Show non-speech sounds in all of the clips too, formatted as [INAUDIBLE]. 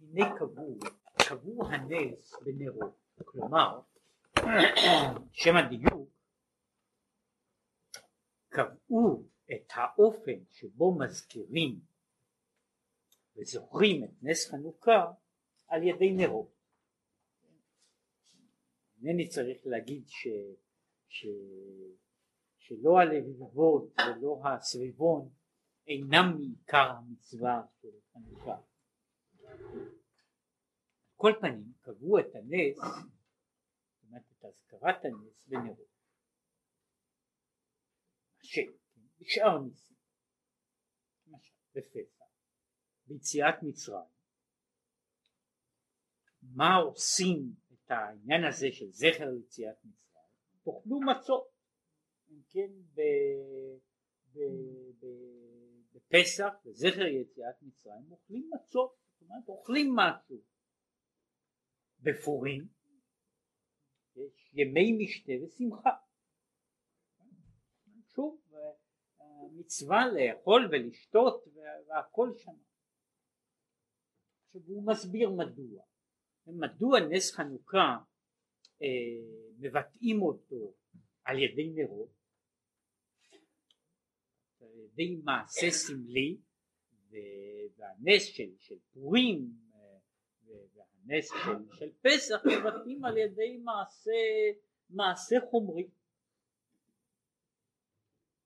הנה קבעו, קבעו הנס בנרות, כלומר שם הדיוק קבעו את האופן שבו מזכירים וזוכרים את נס חנוכה על ידי נרות. אינני צריך להגיד ש, ש, שלא הלבבות ולא הסביבון אינם מעיקר המצווה של חנוכה. כל פנים קבעו את הנס, זאת אומרת את הזכרת הנס בנרות. השם, בשאר ניסים, למשל בפסח, ביציאת מצרים, מה עושים את העניין הזה של זכר ליציאת מצרים? תאכלו מצות, אם כן בפסח, בזכר יציאת מצרים, אוכלים מצות, אומרת אוכלים משהו. בפורים יש ימי משתה ושמחה. שוב, מצווה לאכול ולשתות והכל שם. עכשיו הוא מסביר מדוע. מדוע נס חנוכה אה, מבטאים אותו על ידי נרות, על ידי מעשה סמלי והנס של, של פורים אה, והנס של, של פסח מבטאים על ידי מעשה, מעשה חומרי.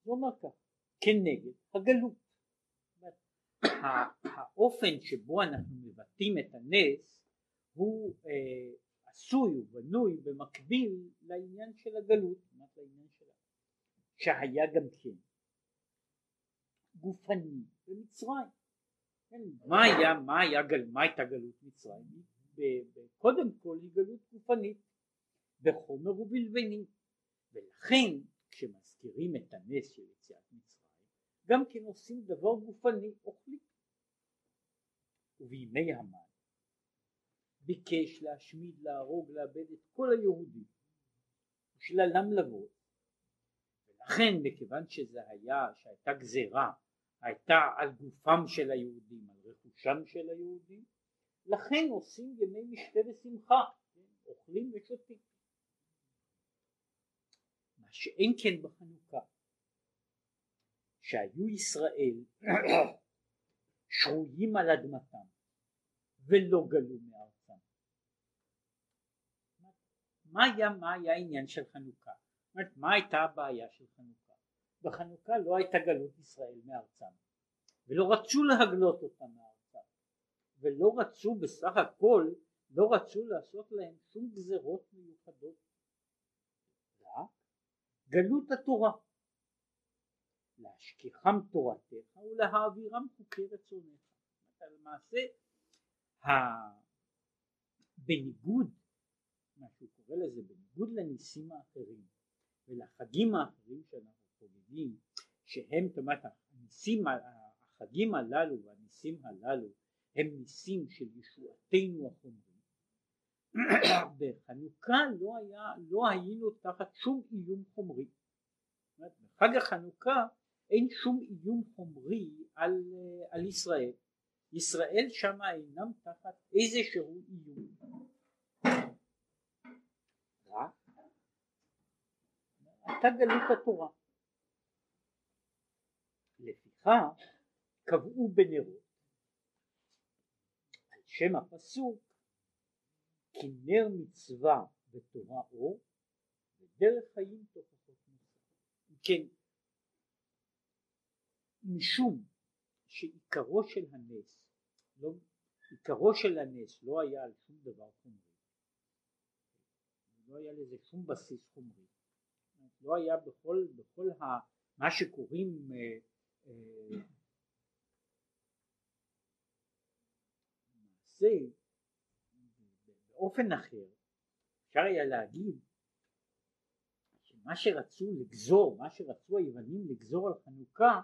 הוא אומר כך, כנגד הגלות. האופן שבו אנחנו מבטאים את הנס הוא אה, עשוי ובנוי במקביל לעניין של הגלות, לעניין של שהיה גם כן גופני במצרים. כן, מה היה, מה היה, מה הייתה גלות מצרים? קודם כל היא גלות גופנית בחומר ובלבני ולכן כשמזכירים את הנס של יציאת מצרים גם כן עושים דבר גופני אוכלים ובימי המן ביקש להשמיד, להרוג, לאבד את כל היהודים ושללם לבוא ולכן מכיוון שזה היה, שהייתה גזירה הייתה על גופם של היהודים, על רכושם של היהודים לכן עושים ימי משתה ושמחה, כן? אוכלים ושותים מה שאין כן בחנוכה שהיו ישראל [COUGHS] שרויים על אדמתם ולא גלו מארצם מה היה, מה היה העניין של חנוכה? מה הייתה הבעיה של חנוכה? בחנוכה לא הייתה גלות ישראל מארצם, ולא רצו להגלות אותם מארצם, ולא רצו בסך הכל, לא רצו לעשות להם שום גזרות מיוחדות, רק גלות התורה. להשכיחם תורתך ולהעבירם חוקי רצונך. למעשה בניגוד מה שהוא קורא לזה בניגוד לניסים האחרים ולחגים האחרים שאנחנו חוגגים שהם זאת אומרת הניסים החגים הללו והניסים הללו הם ניסים של ישועתנו החומרים. [COUGHS] בחנוכה לא היה לא היינו תחת שום איום חומרי. בחג החנוכה אין שום איום חומרי על, על ישראל. ישראל שמה אינם תחת איזשהו איום. הייתה גלות התורה. לפיכך קבעו בנרות. על שם הפסוק כי נר מצווה ותורה אור ודרך חיים תוכחות מוסר. כן, משום שעיקרו של הנס, לא, עיקרו של הנס לא היה על שום דבר חומרי, לא היה לזה שום בסיס חומרי, לא היה בכל, בכל ה, מה שקוראים אה, אה, באופן אחר אפשר היה להגיד שמה שרצו לגזור, מה שרצו היוונים לגזור על חנוכה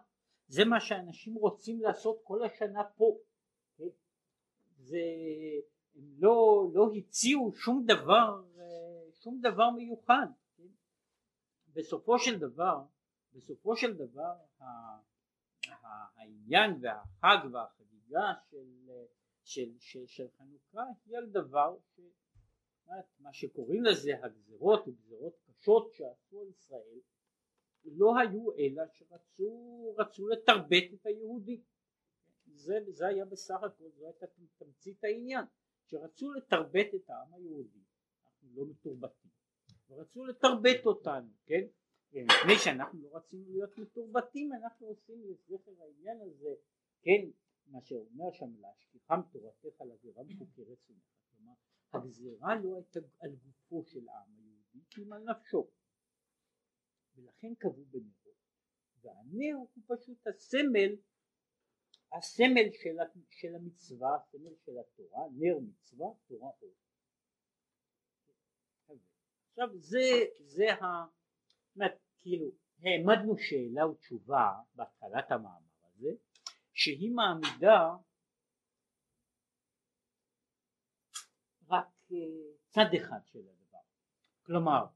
זה מה שאנשים רוצים לעשות כל השנה פה כן? זה הם לא, לא הציעו שום דבר אה, שום דבר מיוחד בסופו של דבר, בסופו של דבר העניין והחג והחגיגה של, של, של, של חנוכה היא על דבר ש... מה שקוראים לזה הגזרות וגזרות קשות שעשו על ישראל לא היו אלא שרצו רצו לתרבט את היהודי זה, זה היה בסך הכל זו הייתה תמצית העניין שרצו לתרבט את העם היהודי. אנחנו לא מתורבתים ורצו לתרבט אותנו כן מפני שאנחנו לא רצינו להיות מתורבתים אנחנו עושים לזכר העניין הזה. כן מה שאומר שם להשכיחם תורתך לגרה מחוקרת סומך כלומר הגזירה לא הייתה על גופו של העם היהודי כי אם על נפשו. ולכן קבעו בנרות והנר הוא פשוט הסמל הסמל של, של המצווה הסמל של התורה נר מצווה תורה אור. עכשיו זה זה ה... אומרת, כאילו העמדנו שאלה ותשובה בהתחלת המאמר הזה שהיא מעמידה רק אה, צד אחד של הדבר. כלומר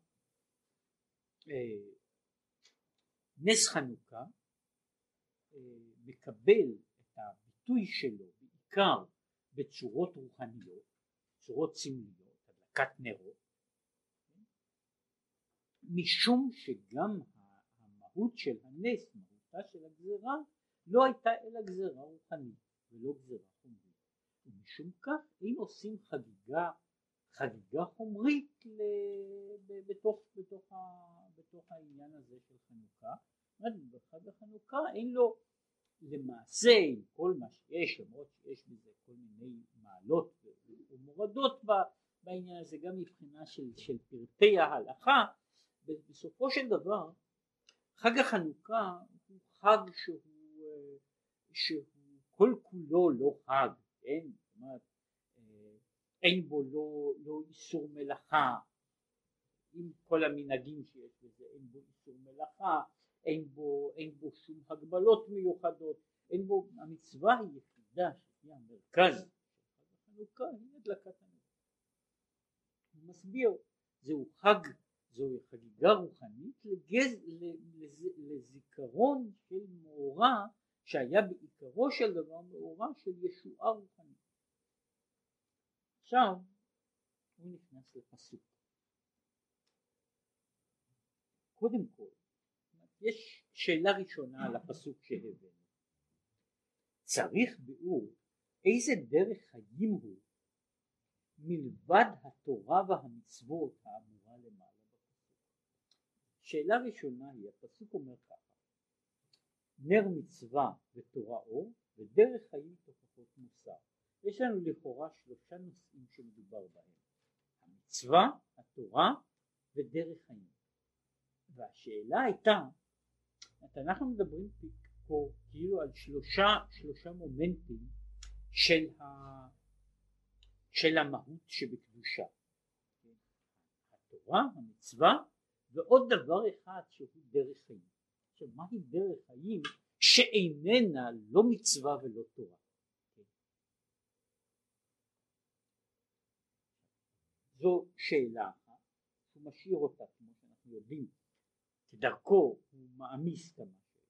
אה, נס חנוכה אה, מקבל את הביטוי שלו בעיקר בצורות רוחניות, צורות סמליות, הדלקת נרות, משום שגם המהות של הנס, מהותה של הגזרה, לא הייתה אלא גזרה רוחנית ולא גזרה חומרית, ומשום כך אין עושים חגיגה, חגיגה חומרית בתוך, בתוך, בתוך העניין הזה של חנוכה, בחג החנוכה אין לו למעשה עם כל מה שיש למרות שיש בזה כל מיני מעלות ומורדות בעניין הזה גם מבחינה של, של פרטי ההלכה בסופו של דבר חג החנוכה הוא חג שהוא, שהוא כל כולו לא חג, כן? זאת אומרת אה, אין בו לא, לא איסור מלאכה עם כל המנהגים שיש בזה אין בו איסור מלאכה אין בו, אין בו שום הגבלות מיוחדות, אין בו, המצווה היחידה שהיא המרכז של החנוכה היא הדלקת הנר. הוא מסביר, זהו חג, זוהי חגיגה רוחנית לגז, לז, לזיכרון של מאורע שהיה בעיקרו של דבר מאורע של ישועה רוחנית. עכשיו הוא נכנס לפסוק. קודם כל יש שאלה ראשונה על הפסוק שהבאנו. צריך ביאור איזה דרך חיים הוא מלבד התורה והמצוות בפסוק. שאלה ראשונה היא, הפסוק אומר ככה, נר מצווה ותורה אור ודרך חיים תוכחות מוסר. יש לנו לכאורה שלושה נושאים שמדובר בהם, המצווה, התורה ודרך חיים. והשאלה הייתה אנחנו מדברים פה כאילו על שלושה, שלושה מומנטים של, ה, של המהות שבקדושה. התורה, המצווה, ועוד דבר אחד שהוא דרך חיים. עכשיו מהי דרך חיים שאיננה לא מצווה ולא תורה? זו שאלה אחת, הוא משאיר אותה כמו שאנחנו יודעים כדרכו הוא מעמיס כמה שאלות.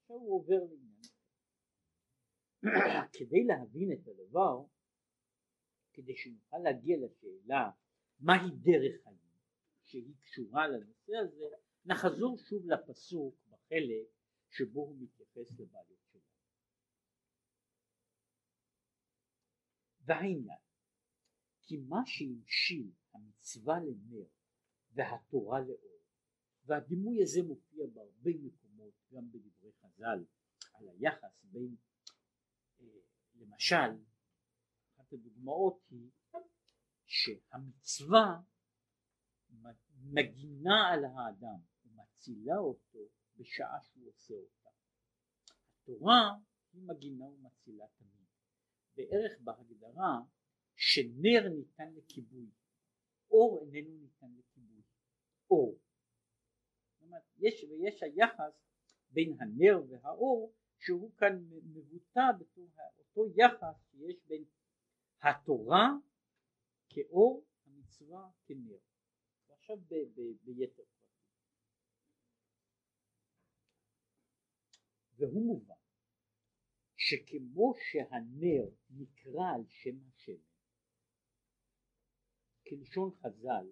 עכשיו הוא עובר לעניין [CLEARS THROAT] כדי להבין את הדבר, כדי שנוכל להגיע לשאלה מהי דרך חיים שהיא קשורה לנושא הזה, נחזור שוב לפסוק בחלק שבו הוא מתייחס לבעיות שלנו. והעניין כי מה שהמשיל המצווה לנר והתורה לאור והדימוי הזה מופיע בהרבה מקומות גם בדברי חז"ל על היחס בין אה, למשל אחת הדוגמאות היא שהמצווה מגינה על האדם ומצילה אותו בשעה שהוא עושה אותה. התורה היא מגינה ומצילה תמיד. בערך בהגדרה שנר ניתן לכיבוי, אור איננו ניתן לכיבוי. אור אומרת, יש, ויש היחס בין הנר והאור שהוא כאן מבוטא בתור אותו יחס שיש בין התורה כאור, המצווה כנר. ועכשיו ב, ב, ביתר פרטים. והוא מובן שכמו שהנר נקרא על שם השם כלשון חז"ל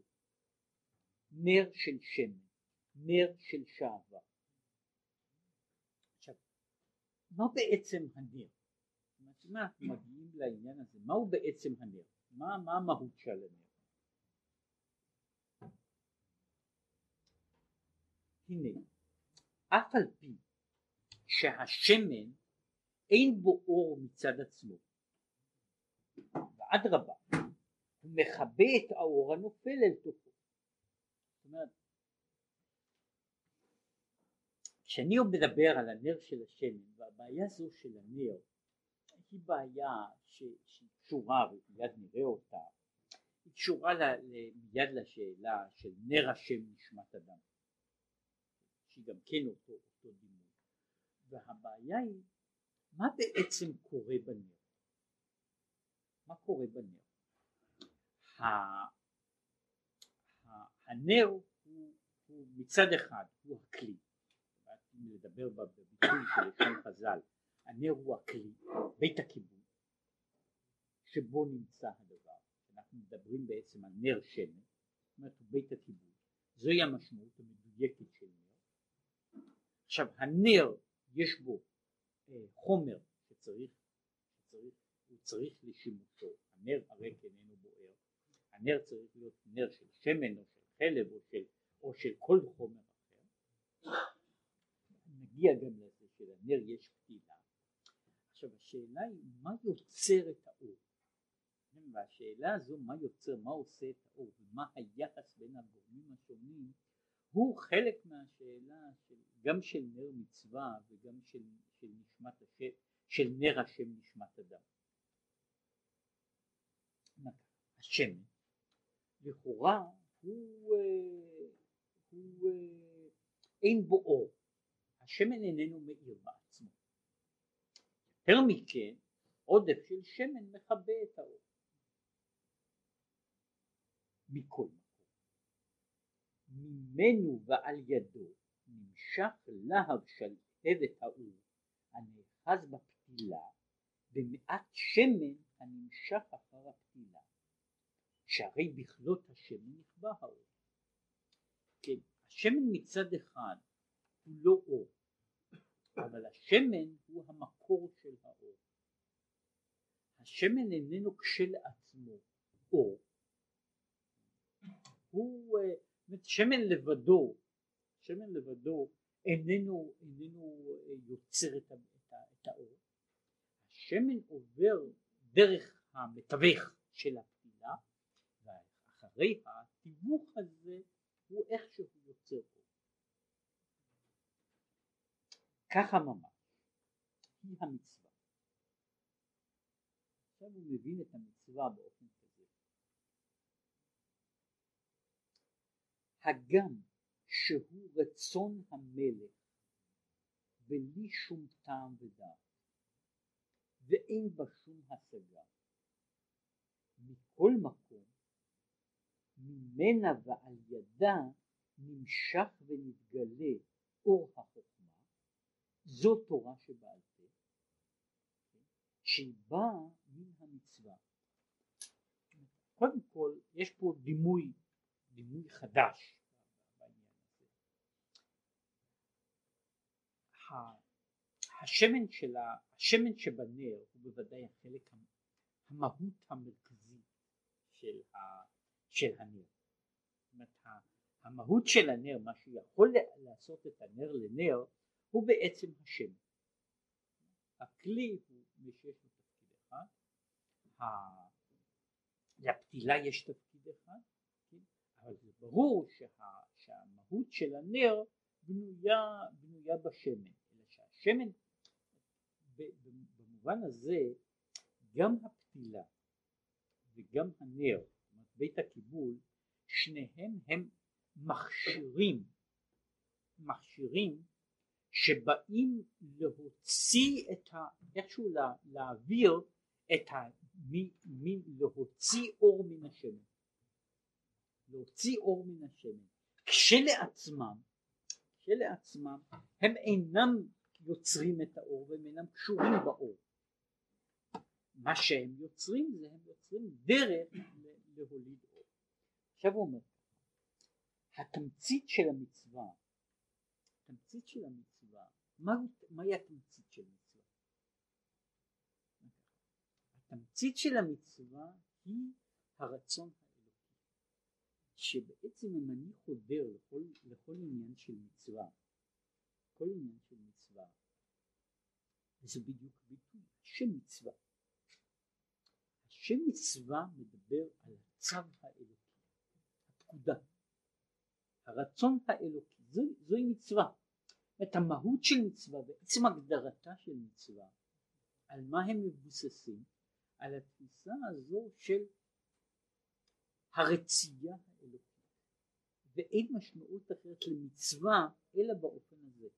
נר של שמן, נר של שעווה. עכשיו, מה בעצם הנר? מה אנחנו מגיעים לעניין הזה? מהו בעצם הנר? מה, מה המהות של הנר? הנה, אף על פי שהשמן אין בו אור מצד עצמו, ואדרבה, הוא מכבה את האור הנופל אל תוכו. זאת אומרת, כשאני מדבר על הנר של השמן, והבעיה זו של הנר היא בעיה שהיא קשורה, ומיד נראה אותה, היא קשורה מיד לשאלה של נר השם נשמת אדם, שהיא גם כן אותו, אותו דימוי. והבעיה היא, מה בעצם קורה בנר? מה קורה בנר? הנר הוא, הוא מצד אחד הוא הכלי, אם לדבר בביטוי של לשון חז"ל, הנר הוא הכלי, בית הכיבוד, שבו נמצא הדבר, אנחנו מדברים בעצם על נר שמן, זאת אומרת בית הכיבוד, זוהי המשמעות המדויקת של נר. עכשיו הנר יש בו אה, חומר שצריך, שצריך, הוא צריך לשימושו, הנר הריק איננו בוער, הנר צריך להיות נר של שמן או של חלב או של, או של כל חומר אחר, נגיע גם לזה שלנר יש פתילה, עכשיו השאלה היא מה יוצר את האור, והשאלה הזו מה יוצר, מה עושה את האור? ומה היחס בין הגורמים השונים הוא חלק מהשאלה של, גם של נר מצווה וגם של, של נשמת השם, של נר השם נשמת אדם. השם לכאורה הוא, אה, הוא אה, אין בו אור, השמן איננו מאיר בעצמו. יותר מכן עודף של שמן מכבה את האור. מכל ממנו ועל ידו נמשך להב שלהבת האור הנאחז בפתילה במעט שמן הנמשך אחר הפתילה שהרי בכלות השמן נכבה האור. כן, השמן מצד אחד הוא לא אור, אבל השמן הוא המקור של האור. השמן איננו כשלעצמו אור, הוא אה, שמן לבדו, שמן לבדו איננו, איננו אה, יוצר את, את, את האור, השמן עובר דרך המתווך של הפתילה ואחרי התיווך הזה הוא איך שהוא יוצר פה. ככה ממש היא המצווה. עכשיו הוא מבין את המצווה באופן הגם שהוא רצון המלך בלי שום טעם ודעת ואין בה שום השגה. מכל מקום ממנה ועל ידה נמשך ונתגלה אור החוכמה זו תורה שבעל פה שהיא באה מן המצווה. קודם כל יש פה דימוי דימוי חדש בעניין הזה. השמן, של ה, השמן שבנר הוא בוודאי החלק המהות המרכזי של, ה, של הנר. זאת אומרת, המהות של הנר, מה שיכול לעשות את הנר לנר, הוא בעצם השמן. הכלי הוא מי שיש לו תפקיד אחד, לפתילה יש תפקיד אחד, אבל זה ברור שה, שהמהות של הנר בנויה, בנויה בשמן, שהשמן במובן הזה גם הפתילה וגם הנר, בית הקיבול, שניהם הם מכשירים, מכשירים שבאים להוציא את ה... איכשהו לה, להעביר את ה... מ, מ, להוציא אור מן השמן. להוציא אור מן השמן כשלעצמם כשלעצמם הם אינם יוצרים את האור והם אינם קשורים באור. מה שהם יוצרים זה הם יוצרים דרך להוליד אור. עכשיו הוא אומר, התמצית של המצווה, התמצית של המצווה, מה, מהי התמצית של מצווה? התמצית של המצווה היא הרצון האלוקי, שבעצם אם אני חודר לכל, לכל עניין של מצווה, כל עניין של מצווה, וזה בדיוק ביטוי, השם מצווה. השם מצווה מדבר על הצו האלוקי, הפקודה, הרצון האלוקי, זו, זוהי מצווה. את המהות של מצווה ועצם הגדרתה של מצווה, על מה הם מבוססים? על התפיסה הזו של הרצייה האלוקית ואין משמעות אחרת למצווה אלא באופן הזה.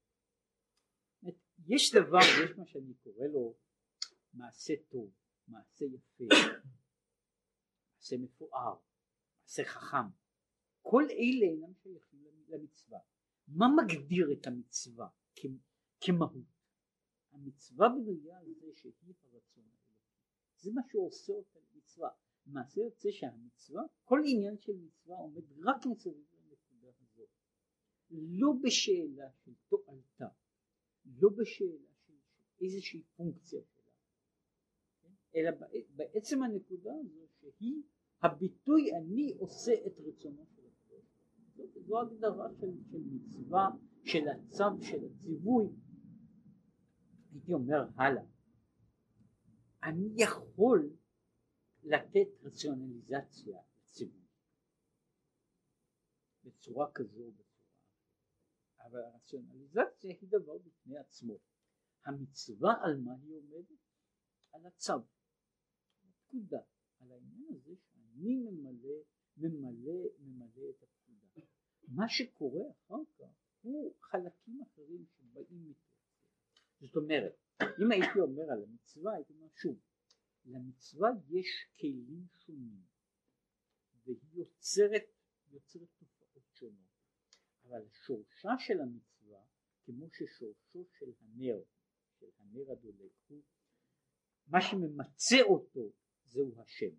יש דבר, יש מה שאני קורא לו מעשה טוב, מעשה יפה, מעשה מפואר, מעשה חכם, כל אלה אינם שייכים למצווה. מה מגדיר את המצווה כמהות? המצווה בנויה על זה שהיא הרצון האלוקי. זה מה שעושה אותה למצווה. למעשה יוצא שהמצווה, כל עניין של מצווה עומד רק מסביב לנקודה הזאת. לא בשאלה של תועלתה, לא בשאלה של איזושהי פונקציה שלה, כן? אלא בעצם הנקודה הזו שהיא הביטוי אני עושה את רצונו של הקדוש זו, הגדרה של, של מצווה, של הצו, של הציווי. הייתי אומר הלאה, אני יכול לתת רציונליזציה לציווי בצורה כזו או אבל הרציונליזציה היא דבר בפני עצמו. המצווה על מה היא עומדת? על הצו, הפקודה, על העניין הזה שאני ממלא, ממלא, ממלא את הפקודה. מה שקורה אחר כך הוא חלקים אחרים שבאים מתוך. זאת אומרת, אם הייתי אומר על המצווה, הייתי אומר שוב, למצווה יש כלים שונים והיא יוצרת, יוצרת תופעות שונות, אבל שורשה של המצווה, כמו ששורשו של הנר, של הנר הדולק הוא, מה שממצה אותו זהו השם,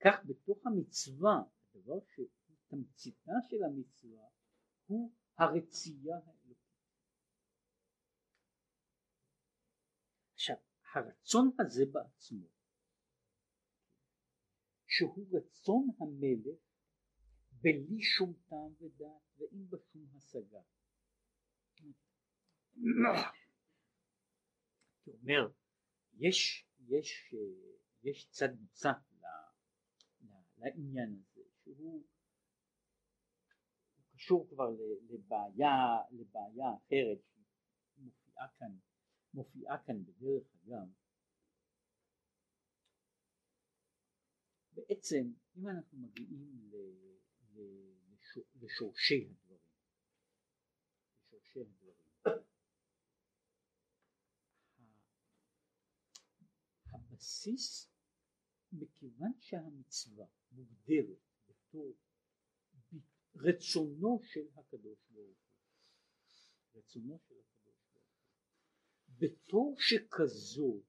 כך בתוך המצווה, הדבר שהוא תמציתה של המצווה הוא הרצייה האלוקית. עכשיו, הרצון הזה בעצמו, שהוא רצון המלך בלי שום טעם ודעת ואין בה שום השגה. הוא אומר, יש, יש, יש צד נוסף לעניין הזה, שהוא קשור כבר לבעיה, לבעיה אחרת שמופיעה כאן, מופיעה כאן בדרך אגב. בעצם אם אנחנו מגיעים לשורשי הדברים, לשורשי הדברים, הבסיס מכיוון שהמצווה מוגדרת בתור רצונו של הקדוש ברוך הוא, רצונו של הקדוש ברוך הוא, בתור שכזו,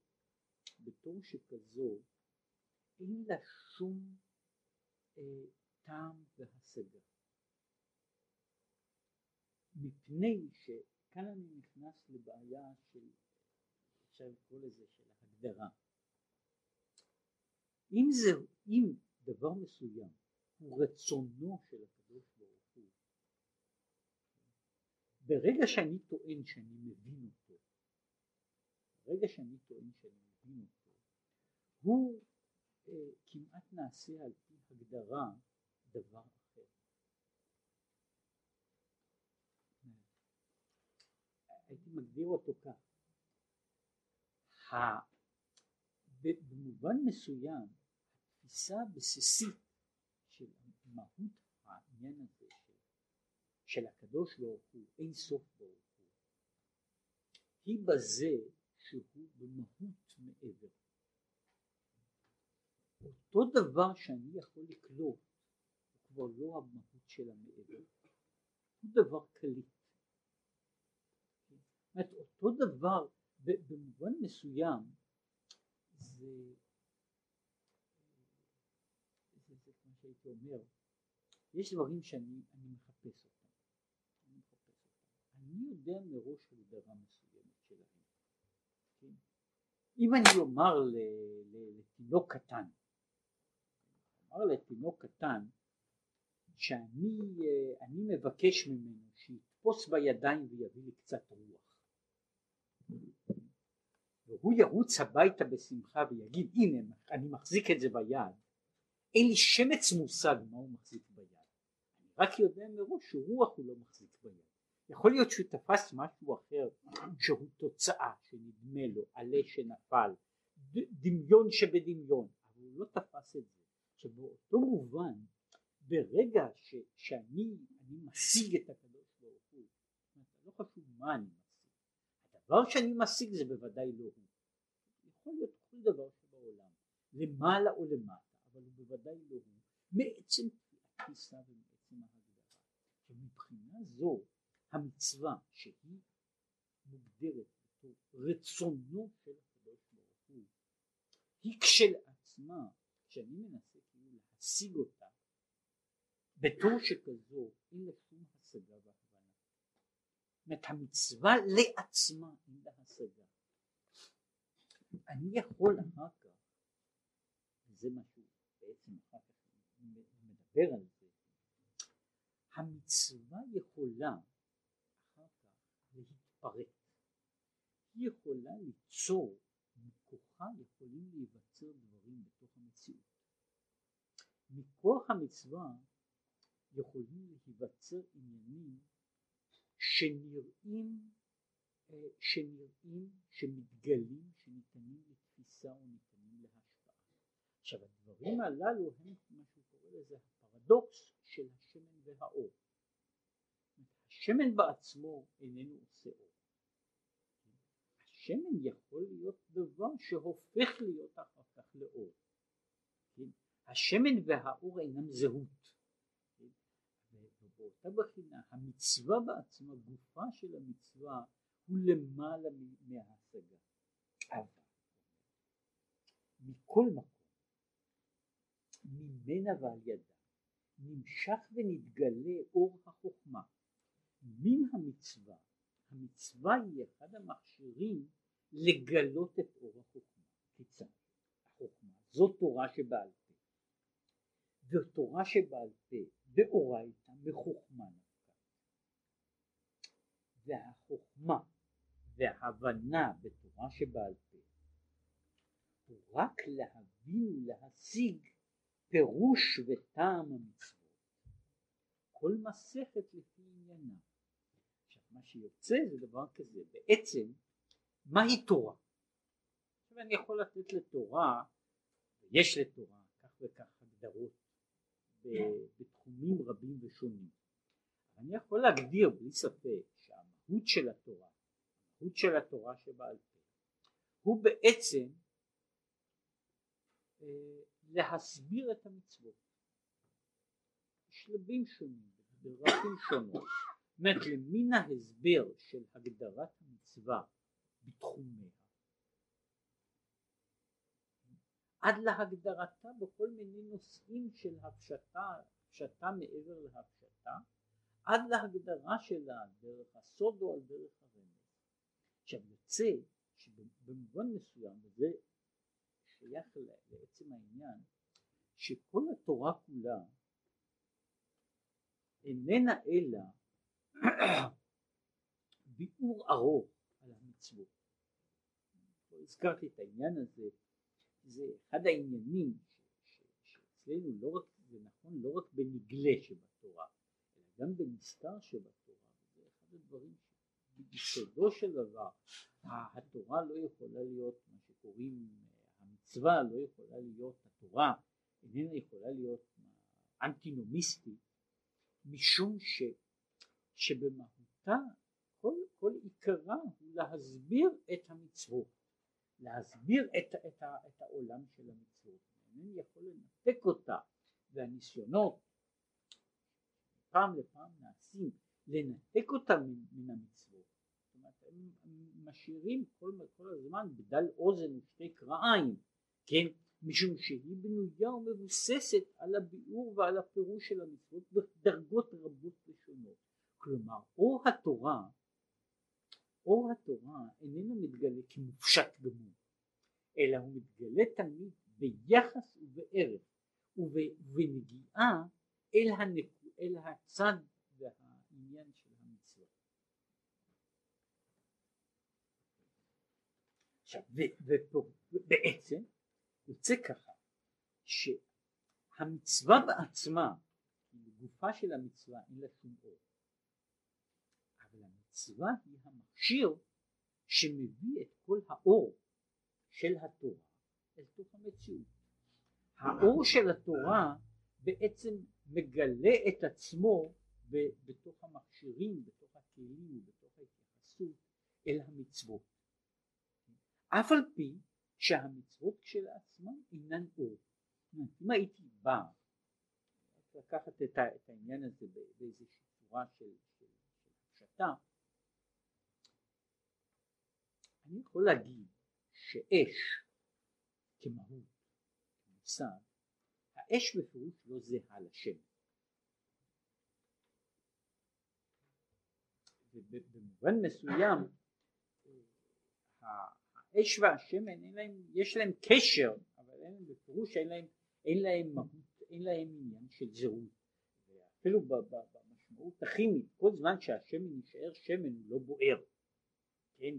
בתור שכזו, אין לה שום אה, טעם והשגה, מפני שכאן אני נכנס לבעיה של, אפשר לקרוא לזה, של ההגדרה. אם זה, אם דבר מסוים הוא רצונו של הקדוש ברוך הוא, ברגע שאני טוען שאני מבין אותו, ברגע שאני טוען שאני מבין אותו, הוא אה, כמעט נעשה על פי הגדרה דבר אחר. הייתי מגדיר אותו כך. במובן מסוים התפיסה הבסיסית של מהות העניין הזה של, של הקדוש ברוך הוא, אין סוף ברוך הוא, היא בזה שהוא במהות מעבר. אותו דבר שאני יכול לקלוט כבר לא המהות של המעבר, הוא דבר קליט. אומרת, אותו דבר במובן מסוים זה, זה כמו שהייתי אומר, יש דברים שאני מחפש אותם, אני מחפש אותם, אני יודע מראש הגדרה מסוימת שלהם, כן? אם אני אומר לתינוק קטן, אומר לתינוק קטן שאני אה, מבקש ממנו שיתפוס בידיים ויביא לי קצת רוח. והוא ירוץ הביתה בשמחה ויגיד הנה אני מחזיק את זה ביד. אין לי שמץ מושג מה הוא מחזיק ביד. אני רק יודע מראש שרוח הוא לא מחזיק ביד. יכול להיות שהוא תפס משהו אחר שהוא תוצאה שנדמה לו עלה שנפל דמיון שבדמיון אבל הוא לא תפס את זה. שבאותו מובן ברגע ש, שאני אני משיג את הקדוש ברוך הוא לא חשוב מה אני הדבר שאני משיג זה בוודאי לא הוא. יכול להיות כל דבר שבעולם, למעלה או למטה, אבל הוא בוודאי לא הוא, מעצם התפיסה ומעצם ההגדרה. ומבחינה זו המצווה שהיא מוגדרת בתור רצונו של הקדוש ברוך הוא, היא כשלעצמה, כשאני מנסה כאילו להשיג אותה, בתור שכזו אין לה שום השגה אומרת המצווה לעצמה אין לה השגה. אני יכול אחר כך, וזה מה שהוא בעצם אחר כך מדבר על זה, המצווה יכולה אחר כך להתפרק, היא יכולה ליצור, מכוחה יכולים להיווצר דברים בתוך המציאות. מכוח המצווה יכולים להיווצר עניינים שנראים, אה, שנראים, שמתגלים, שניתנים לתפיסה או ניתנים להשפעה. עכשיו הדברים הללו הם מה שהוא קורא לזה הפרדוקס של השמן והאור. השמן בעצמו איננו עושה אור. השמן יכול להיות דבר שהופך להיות אחר כך לאור. השמן והאור אינם זהות. באותה בחינה המצווה בעצמה, גופה של המצווה הוא למעלה מההשגה. מכל מקום ממנה ועל ידה נמשך ונתגלה אור החוכמה. מן המצווה המצווה היא אחד המכשירים לגלות את אור החוכמה. כיצד? החוכמה זו תורה שבעל פה. ותורה שבעל פה דאורייתא מחוכמה נפקא. והחוכמה וההבנה בתורה שבעל פה הוא רק להבין ולהשיג פירוש וטעם המצוות. כל מסכת לפי עניינה. עכשיו מה שיוצא זה דבר כזה בעצם מהי תורה? עכשיו אני יכול לתת לתורה יש לתורה כך וכך הגדרות בתחומים רבים ושונים. אני יכול להגדיר בלי ספק שהמהות של התורה, המהות של התורה שבעל פה, הוא בעצם אה, להסביר את המצוות בשלבים שונים, בדרכים שונות. זאת אומרת למין ההסבר של הגדרת המצווה בתחומיה עד להגדרתה בכל מיני נושאים של הפשטה, הפשטה מעבר להפשטה, עד להגדרה שלה דרך הסוד או על דרך הרמז. עכשיו יוצא שבמובן מסוים, וזה שייך לעצם העניין, שכל התורה כולה איננה אלא ביאור ארוך על המצוות. הזכרתי את העניין הזה זה אחד העניינים שאצלנו לא רק, זה נכון לא רק בנגלה שבתורה, אלא גם בנסתר שבתורה, זה אחד הדברים שביסודו של דבר התורה לא יכולה להיות מה שקוראים המצווה לא יכולה להיות התורה איננה יכולה להיות אנטינומיסטית משום ש, שבמהותה כל, כל עיקרה הוא להסביר את המצוות להסביר את, את, את העולם של המצוות. אינני יכול לנתק אותה והניסיונות פעם לפעם נעשים לנתק אותה מן, המצוות. זאת אומרת משאירים כל, כל הזמן בדל אוזן ושתי קרעיים, כן, משום שהיא בנויה ומבוססת על הביאור ועל הפירוש של המצוות בדרגות רבות ושונות. כלומר, אור התורה, אור התורה איננו מתגלה כמופשט גמור, אלא הוא מתגלה תמיד ביחס ובערך ובנגיעה אל, הנק... אל הצד והעניין של המצווה. עכשיו, ובעצם יוצא ככה שהמצווה בעצמה, גופה של המצווה אין לה שום אור, המצווה היא המכשיר שמביא את כל האור של התורה אל תוך המציאות. האור של התורה בעצם מגלה את עצמו בתוך המכשירים, בתוך הכלים ובתוך ההתייחסות אל המצוות. אף על פי שהמצוות כשלעצמן אינן אור. אם הייתי בא לקחת את, העניין הזה באיזושהי צורה של הפשטה, אני יכול להגיד שאש כמהות, כמושג, האש בפירוש לא זהה לשם. ובמובן מסוים האש והשמן אין להם, יש להם קשר, אבל אין בפירוש אין להם, אין להם מהות, אין להם עניין של זהות. אפילו במשמעות הכימית, כל זמן שהשמן יישאר שמן הוא לא בוער. כן,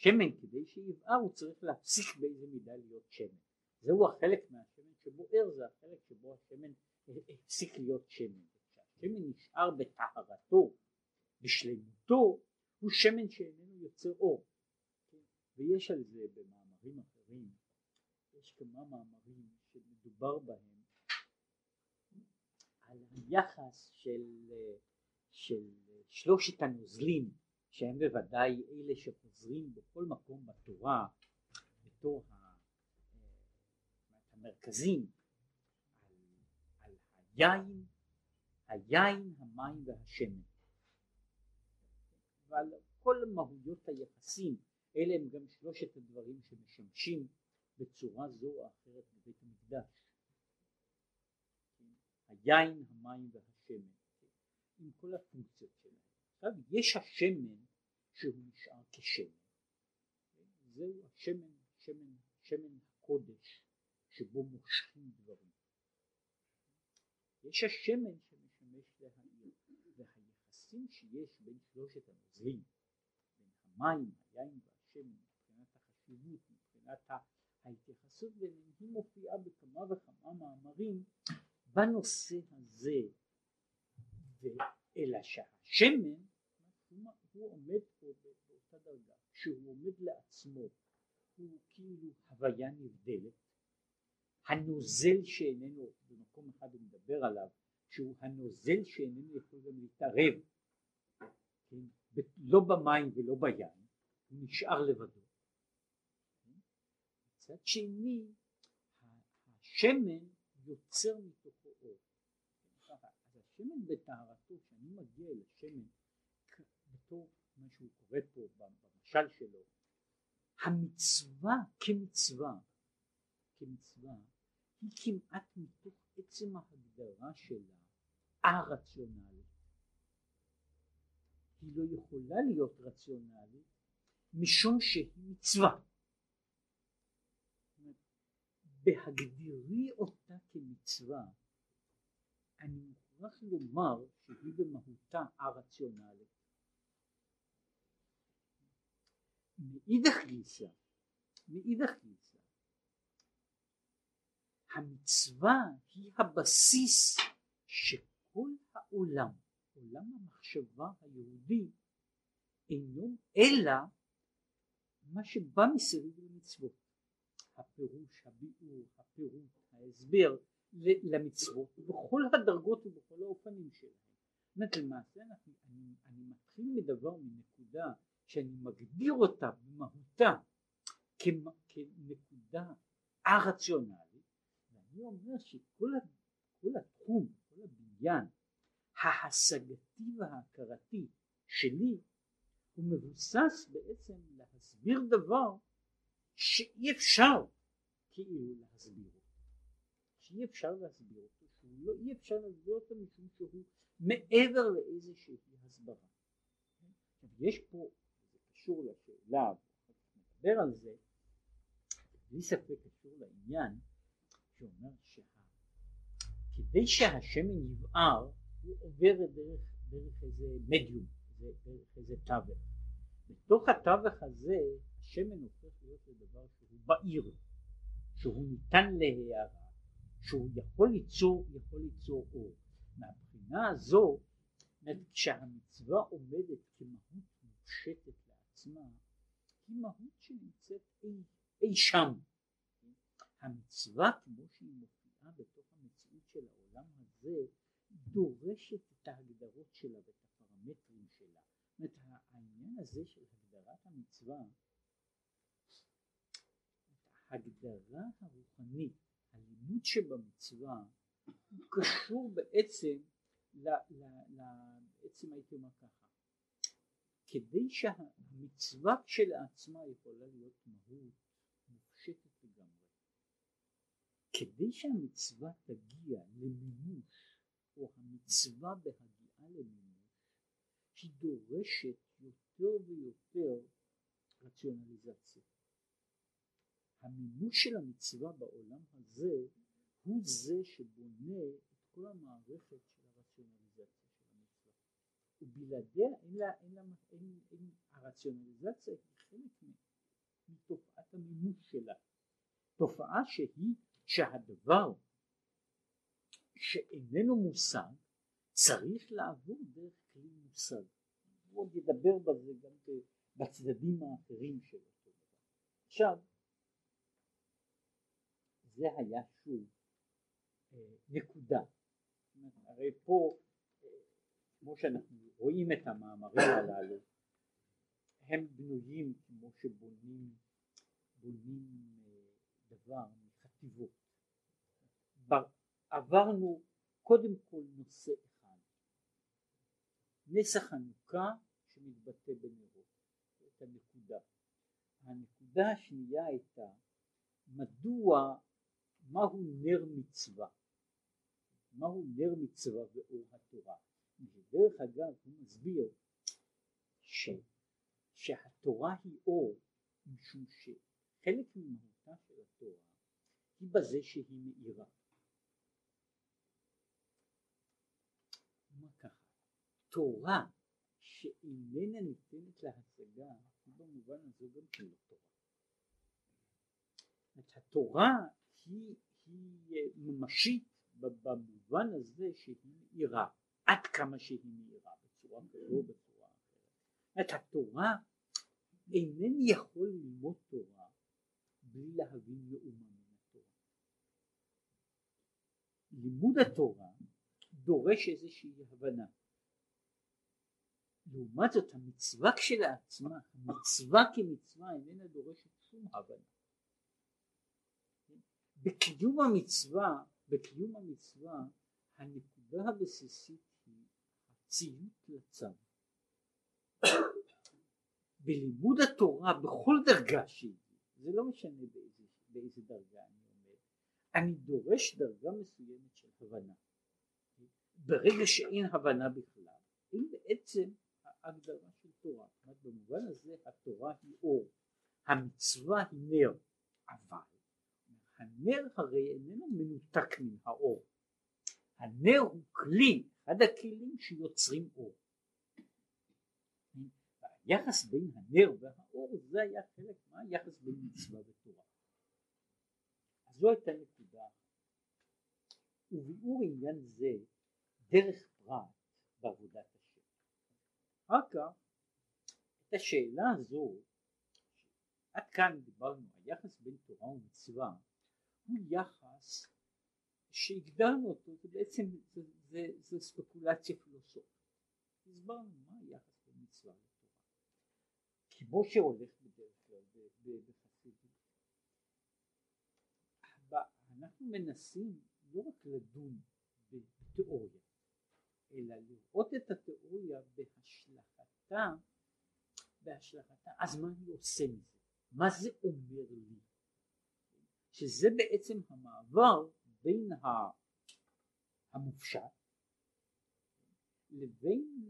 השמן כדי שיבער הוא צריך להפסיק באיזה מידה להיות שמן. זהו החלק מהשמן שבוער, זה החלק שבו השמן הפסיק להיות שמן. כשהשמן נשאר בטהרתו, בשלמותו, הוא שמן שאיננו יוצר אור. ויש על זה במאמרים אחרים, יש כמה מאמרים שמדובר בהם על היחס של, של שלושת הנוזלים שהם בוודאי אלה שחוזרים בכל מקום בתורה בתור המרכזים על, על היין, היין, המים והשמן ועל כל מהויות היחסים אלה הם גם שלושת הדברים שמשמשים בצורה זו או אחרת בבית המקדש. היין, המים והשמן, עם כל הפונקציות שלהם. עכשיו יש השמן שהוא נשאר כשמן. זהו השמן, שמן, שמן הקודש שבו מושכים דברים. יש השמן שמשמש להעיר, והיחסים שיש בין שלושת הנוזלים, בין המים, היין השם מבחינת החשיבות, מבחינת ההתייחסות ביניהם, היא מופיעה בכמה וכמה מאמרים בנושא הזה, אלא שהשמן הוא, הוא עומד פה באותה דרגה, שהוא עומד לעצמו, הוא כאילו הוויה נבדלת, הנוזל שאיננו, במקום אחד הוא מדבר עליו, שהוא הנוזל שאיננו יכול גם להתערב, כן, לא במים ולא בים, הוא נשאר לבדו. מצד שני השמן יוצר מתוכו אור. אז השמן בטהרתו, כשאני מגיע אל השמן בתור מה שהוא קורא פה במשל שלו, המצווה כמצווה, כמצווה, היא כמעט מתוך עצם ההגדרה שלה א-רציונלית. היא לא יכולה להיות רציונלית משום שהיא מצווה. בהגדירי אותה כמצווה אני מוכרח לומר שהיא במהותה א-רציונלית. מאידך גיסא, מאידך גיסא, המצווה היא הבסיס שכל העולם, עולם המחשבה היהודי, אינו אלא מה שבא מסביב למצוות, הפירוש, הביאור, הפירוט, ההסבר למצוות בכל הדרגות ובכל האופנים שלהם. זאת אומרת למעשה אני, אני, אני מתחיל מדבר מנקודה שאני מגדיר אותה במהותה כנקודה א-רציונלית ואני אומר שכל התחום, כל הבניין ההשגתי וההכרתי שלי הוא מבוסס בעצם להסביר דבר שאי אפשר כאילו להסביר אותו, שאי אפשר להסביר אותו, לא אי אפשר להסביר אותו משום שהוא מעבר לאיזושהי הסברה. יש פה, קשור לשאלה, נדבר על זה, בלי ספק קשור לעניין, שאומר שכדי שהשמן יבער הוא עובר דרך, דרך איזה מדיום, דרך איזה תווך. בתוך התווך הזה השמן הופך להיות לדבר שהוא בעיר, שהוא ניתן להערה, שהוא יכול ליצור, יכול ליצור אור. מהבחינה הזו, כשהמצווה עומדת כמהות מופשטת לעצמה, היא מהות שנמצאת אי, אי שם. המצווה כמו שהיא מופיעה בתוך המציאות של העולם הזה, דורשת את ההגדרות שלה ואת הפרמטרים שלה. זאת אומרת העניין הזה של הגדרת המצווה, ההגדרה הרוחנית, הלימוד שבמצווה, הוא קשור בעצם, ל, ל, ל, בעצם הייתי אומר ככה, כדי שהמצווה כשלעצמה יכולה להיות מהות מופשטת לגמרי, כדי שהמצווה תגיע למימוש או המצווה בהגיעה למימוש היא דורשת יותר ויותר רציונליזציה. המימוש של המצווה בעולם הזה הוא זה שבונה את כל המערכת של ובלעדיה אין לה, אין לה, אין, אין, הרציונליזציה היא חלק מתופעת המימוש שלה תופעה שהיא שהדבר שאיננו מושג צריך לעבור דרך כלי מושג. הוא עוד ידבר בזה גם בצדדים האחרים של אותו דבר. עכשיו, זה היה שוב אה, נקודה. הרי פה, כמו שאנחנו רואים את המאמרים הללו, הם בנויים כמו שבונים בונים אה, דבר מחטיבות. עברנו קודם כל נושא אחד, נס החנוכה שמתבטא בנרות, את הנקודה. הנקודה השנייה הייתה מדוע, מהו נר מצווה, מהו נר מצווה ואור התורה. ודרך אגב הוא מסביר ש, שהתורה היא אור משום שחלק ממהותה של התורה היא בזה שהיא מאירה. תורה שאיננה ניתנת להשגה היא במובן הזה גם כן לא תורה. התורה היא, היא ממשית במובן הזה שהיא מאירה עד כמה שהיא מאירה בצורה כזו או בצורה אחרת. התורה אינני יכול ללמוד תורה בלי להבין מאומה מן התורה. לימוד התורה דורש איזושהי הבנה לעומת זאת המצווה כשלעצמה, המצווה כמצווה איננה דורשת שום הבנה. בקיום המצווה, בקיום המצווה, הנקודה הבסיסית הציות לצו. [COUGHS] בלימוד התורה בכל דרגה שהיא, זה לא משנה באיזה, באיזה דרגה אני אומר, אני דורש דרגה מסוימת של הבנה. ברגע שאין הבנה בכלל, אם בעצם הגדרה של תורה. במובן הזה התורה היא אור, המצווה היא נר, אבל הנר הרי איננו מנותק מן האור. הנר הוא כלי, אחד הכלים שיוצרים אור. היחס בין הנר והאור זה היה חלק מהיחס בין מצווה ותורה. זו הייתה נקודה. וביאור עניין זה דרך פרט בעבודת אחר כך את השאלה הזו עד כאן דיברנו היחס בין תורה ומצווה הוא יחס שהגדרנו אותו זה בעצם זה, זה, זה ספקולציה פילוסופית הסברנו מה היחס בין מצווה לתורה כמו שהולך בדרך כלל בחסידות אנחנו מנסים לא רק לדון בתיאוריה אלא לראות את התיאוריה בהשלכתה בהשלכתה, אז מה אני עושה מזה? מה זה אומר לי? שזה בעצם המעבר בין המופשט לבין,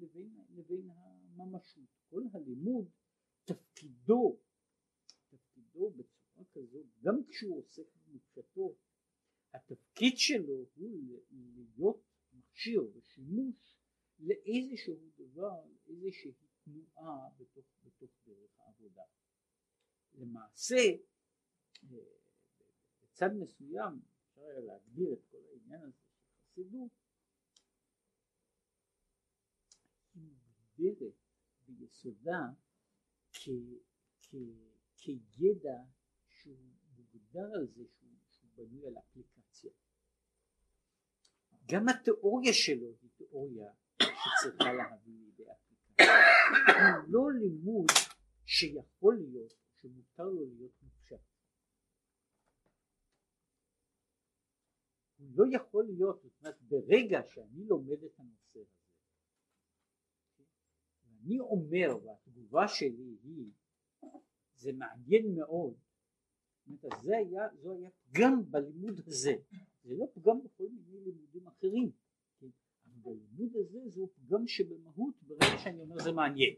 לבין, לבין הממשות. כל הלימוד תפקידו, תפקידו בצורה כזאת, גם כשהוא עוסק במופשטו, התפקיד שלו הוא להיות מכשיר ושימוש לאיזשהו דבר, איזושהי תנועה בתוך, בתוך דרך העבודה. למעשה בצד מסוים אפשר היה להגדיר את כל העניין הזה של חסידות. היא מוגדרת ביסודה כידע שהוא מוגדר על זה שהוא, שהוא בנוי על אפליקציה. גם התיאוריה שלו היא תיאוריה שצריכה להביא לידי אפליקציה. הוא לא לימוד שיכול להיות שמותר לו להיות מופשט. הוא לא יכול להיות, זאת אומרת ברגע שאני לומד את הנושא הזה, ואני אומר והתגובה שלי היא זה מעניין מאוד, זאת אומרת, זה היה, זו היה פגם בלימוד הזה, זה לא פגם בכל מיני לימודים אחרים, כן? בלימוד הזה זהו פגם שבמהות ברגע שאני אומר זה מעניין.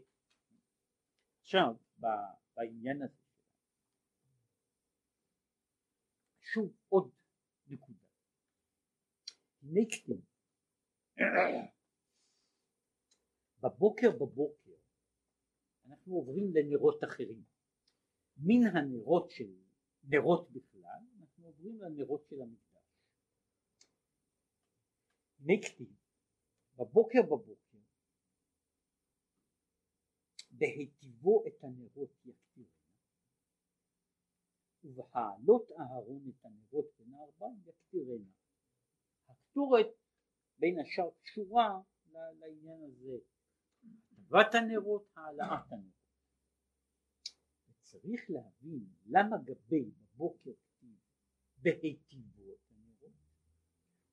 עכשיו בעניין הזה. שוב עוד. כתוב בבוקר בבוקר אנחנו עוברים לנרות אחרים. מן הנרות של נרות בכלל אנחנו עוברים לנרות של המקדש. כתוב בבוקר בבוקר בהיטיבו את הנרות יקטירנה ובהעלות אהרון את הנרות בין הארבעים יקטירנה. הקטורת בין השאר קשורה לעניין הזה. הטבת הנרות העלאת הנרות. וצריך להבין למה גבי בבוקר כתיב בהיטיבו את הנרות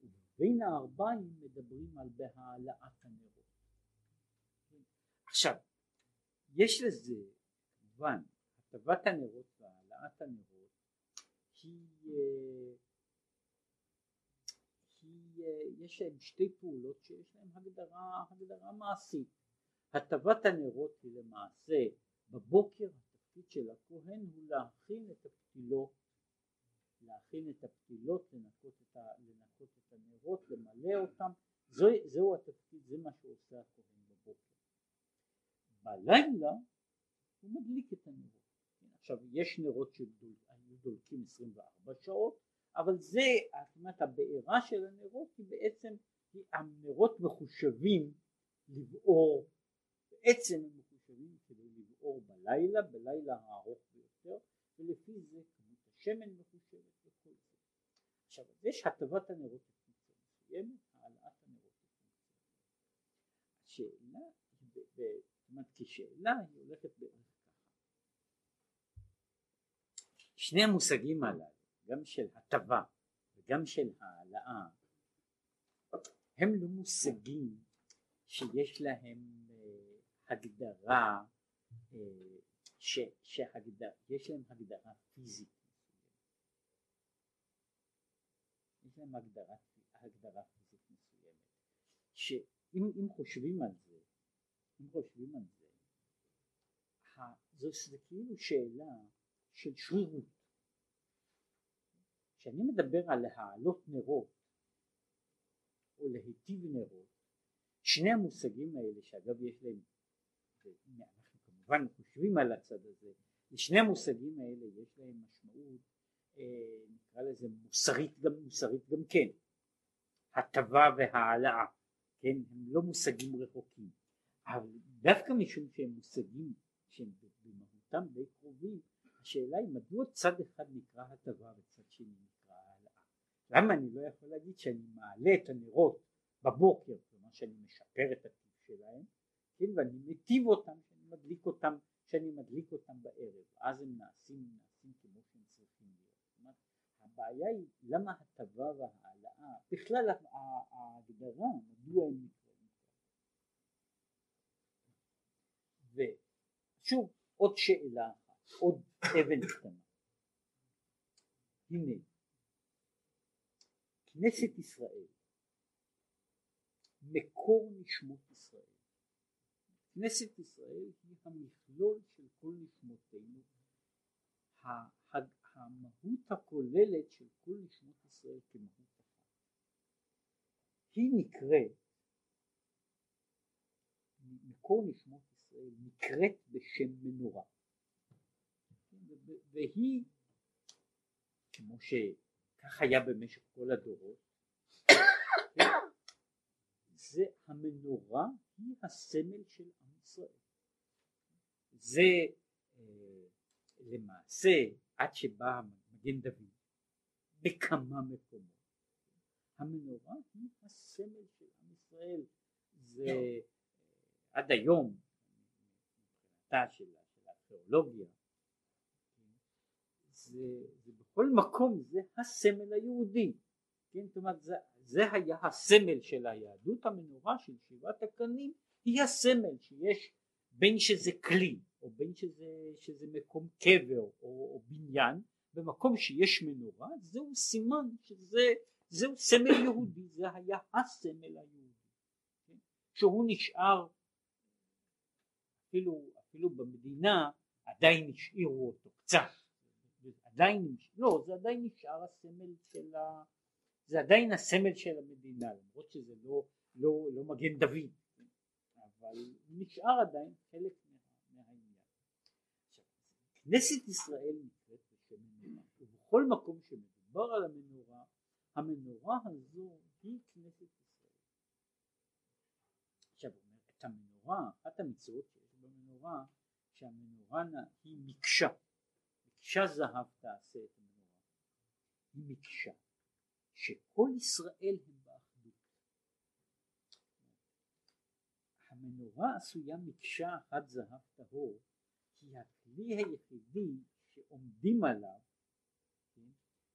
ובין הארבעים מדברים על בהעלאת הנרות. עכשיו יש לזה כמובן הטבת הנרות והעלאת הנרות היא אה, יש להם שתי פעולות שיש להם הגדרה, הגדרה מעשית. הטבת הנרות היא למעשה בבוקר התפקיד של הכהן הוא להכין את הפתילות להכין את הפתילות לנקות את, ה, לנקות את הנרות למלא אותם. זו, זהו התפקיד זה מה שעושה הכהן בלילה הוא מדליק את הנרות. עכשיו יש נרות שהיו דולקים 24 שעות אבל זה, זאת אומרת הבעירה של הנרות היא בעצם, הנרות מחושבים לבעור, בעצם הם מחושבים כדי לבעור בלילה, בלילה הארוך ביותר ולפי זה כמות השמן מחושבת וכל זה. עכשיו יש הטבת הנרות בפונקציה מסוימת, העלאת הנרות בפונקציה. השאלה אומרת כשאלה היא הולכת בערך ככה שני המושגים הללו גם של הטבה וגם של העלאה הם לא מושגים שיש להם אה, הגדרה אה, ש, שהגדר, יש להם הגדרה פיזית יש להם הגדרה, הגדרה פיזית מסוימת שאם חושבים על זה אם חושבים על זה, זה כאילו שאלה של שרירות. כשאני מדבר על להעלות נרות או להיטיב נרות, שני המושגים האלה שאגב יש להם, אנחנו כמובן חושבים על הצד הזה, לשני המושגים האלה יש להם משמעות אה, נקרא לזה מוסרית גם מוסרית גם כן, הטבה והעלאה, כן, הם לא מושגים רחוקים אבל דווקא משום שהם מושגים שהם במהותם די קרובים, השאלה היא מדוע צד אחד נקרא הטבה וצד שני. למה אני לא יכול להגיד שאני מעלה את הנרות בבוקר, כלומר שאני משפר את הטיב שלהם, כן, ואני מטיב אותם, שאני מדליק אותם, שאני מדליק אותם בערב, אז הם נעשים, נעשים כמו שהם צריכים להיות. אומרת, הבעיה היא למה הטבה וההעלאה, בכלל ההגדרה, מדוע הם נקראים ו, שוב עוד שאלה אחת, עוד אבן קטנה. הנה, כנסת ישראל, מקור נשמות ישראל. כנסת ישראל היא המכלול של כל נשמותינו, המהות הכוללת של כל נשמות ישראל כמהות אחת. היא נקראת, מקור נשמות ישראל נקראת בשם מנורה. והיא, כמו שכך היה במשך כל הדורות, זה המנורה היא הסמל של עם ישראל. זה אה, למעשה עד שבא מגן דוד בכמה מקומות. המנורה היא הסמל של עם ישראל. זה אה, עד היום מבחינתה של הארכיאולוגיה זה, זה בכל מקום זה הסמל היהודי. כן, זאת אומרת זה, זה היה הסמל של היהדות המנורה של שבעת הקנים היא הסמל שיש בין שזה כלי או בין שזה, שזה מקום קבר או, או בניין במקום שיש מנורה זהו סימן שזה זהו סמל יהודי זה היה הסמל היהודי כן? שהוא נשאר אפילו, אפילו במדינה עדיין השאירו אותו קצת עדיין לא זה עדיין נשאר הסמל של ה... זה עדיין הסמל של המדינה למרות שזה לא, לא, לא מגן דוד אבל נשאר עדיין חלק מהעניין. כנסת ישראל נקראת בשם מנורה ובכל מקום שמדובר על המנורה המנורה הזו היא כנסת ישראל. עכשיו אומרת המנורה אחת המצוות שיש במנורה שהמנורה היא מקשה מקשה זהב תעשה את המנורה היא מקשה שכל ישראל הם באחדות. המנורה עשויה מקשה אחת זהב טהור כי הכלי היחידי שעומדים עליו כן,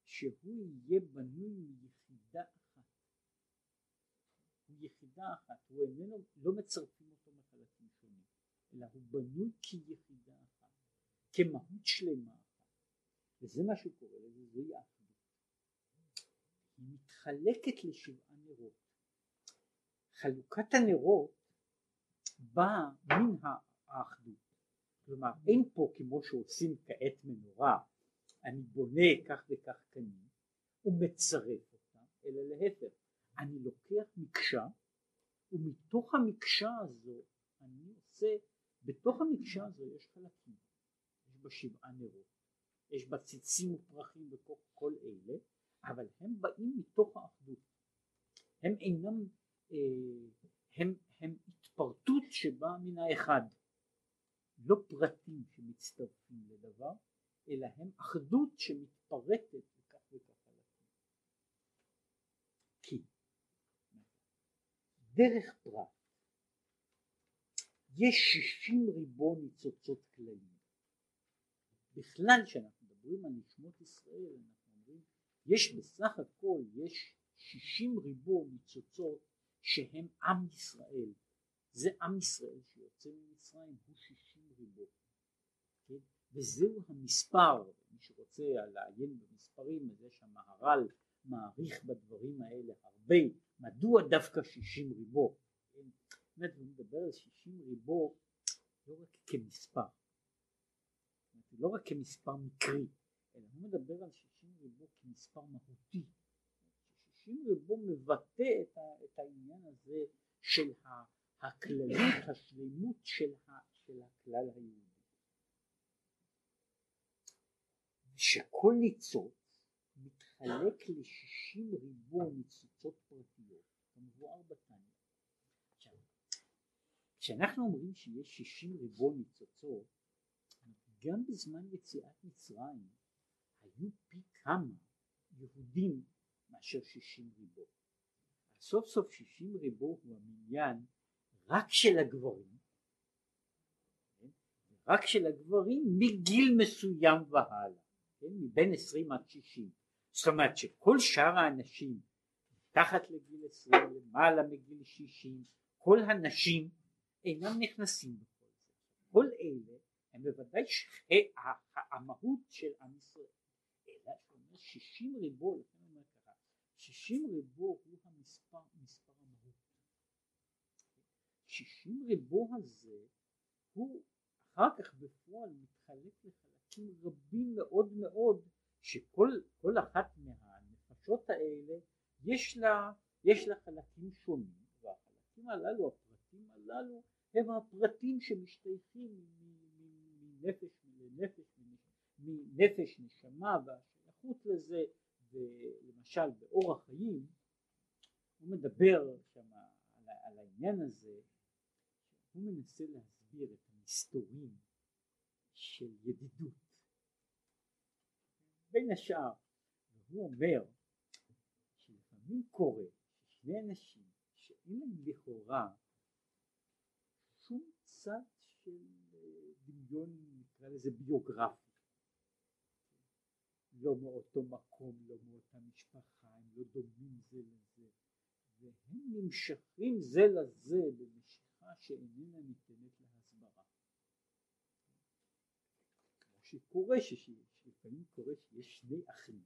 שהוא יהיה בנוי מיחידה אחת. הוא יחידה אחת, הוא איננו, לא מצרפים אותו מחלקים שונים, אלא הוא בנוי כיחידה אחת, כמהות שלמה. וזה מה שהוא קורא לזה, זוהי היא מתחלקת לשבעה נרות. חלוקת הנרות באה מן האחדות. כלומר אין פה כמו שעושים כעת מנורה, אני בונה כך וכך קנים ומצרף אותה, אלא להפך, אני לוקח מקשה ומתוך המקשה הזו אני עושה, בתוך המקשה הזו יש חלקים, יש בה שבעה נרות, יש בה ציצים ופרחים וכל אלה אבל הם באים מתוך האחדות. הם אינם אה, הם, הם התפרטות שבאה מן האחד. לא פרטים שמצטרפים לדבר אלא הם אחדות שמתפרטת וכך וכך חלקים כי דרך פרט יש שישים ריבו ניצוצות כללים בכלל כשאנחנו מדברים על נשמות ישראל אנחנו אומרים יש בסך הכל יש שישים ריבו ניצוצות שהם עם ישראל. זה עם ישראל שיוצא ממצרים הוא שישים ריבו כן? וזהו המספר מי שרוצה לעיין במספרים אז יש המהר"ל מעריך בדברים האלה הרבה. מדוע דווקא שישים ריבו כן? באמת הוא מדבר על שישים ריבו לא רק כמספר לא רק כמספר מקרי אלא הוא מדבר על שישים ריבו כמספר מהותי. שישים ריבו מבטא את, ה, את העניין הזה של הכללות, השלמות של, ה, של הכלל היהודי. שכל ניצוץ מתחלק לשישים ריבו ניצוצות פרטיות, כמבואר בתניא. כשאנחנו אומרים שיש שישים ריבו ניצוצות, גם בזמן יציאת מצרים היו פי כמה יהודים מאשר שישים ריבו. סוף סוף שישים ריבו הוא המניין רק של הגברים, כן? רק של הגברים מגיל מסוים והלאה, כן? מבין עשרים עד שישים. זאת אומרת שכל שאר האנשים מתחת לגיל עשרים, למעלה מגיל שישים, כל הנשים אינם נכנסים בכל זה. כל אלה הם בוודאי המהות של עם ישראל, אלא שאומר שישים ריבו, לכן אומר ככה, שישים ריבו הוא המספר, מספר המהות. שישים ריבו הזה הוא אחר כך בפועל מתחלק לחלקים רבים מאוד מאוד שכל אחת מהנפשות האלה יש לה, יש לה חלקים שונים והחלקים הללו, הפרטים הללו הם הפרטים שמשתייכים מנפש לנפש, מנפש נשמה והשייכות לזה ולמשל באורח חיים הוא מדבר שם על, על העניין הזה הוא מנסה להסביר את המסתורים של ידידות. בין השאר והוא אומר שלפעמים קורה ששני אנשים שאין להם לכאורה שום צד של דמיון נקרא לזה ביוגרפי. לא מאותו מקום, לא מאותה משפחה, הם לא דומים זה לזה. והם נמשכים זה לזה במשיכה שאיננה ניתנת להסברה. כמו שקורה שלפעמים קורה שיש שני אחים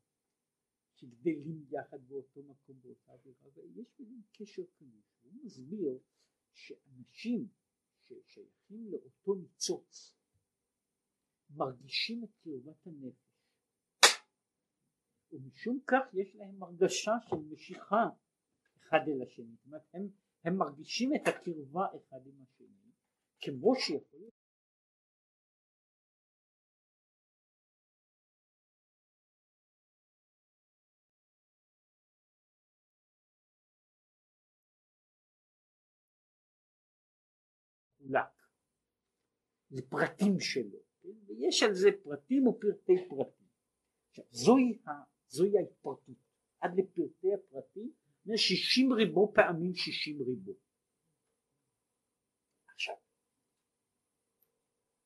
שגדלים יחד באותו מקום באותה עבירה ויש ביניהם קשר קלוש הוא מסביר שאנשים ששייכים לאותו ניצוץ מרגישים את קרבת הנפש. ומשום כך יש להם הרגשה של משיכה אחד אל השני, זאת אומרת הם, הם מרגישים את הקרבה אחד עם השני כמו שיכול להיות. לפרטים שלו? ויש על זה פרטים ופרטי פרטים. עכשיו זוהי, ה, זוהי ההתפרטות, עד לפרטי הפרטים, שישים ריבו פעמים שישים ריבו. עכשיו,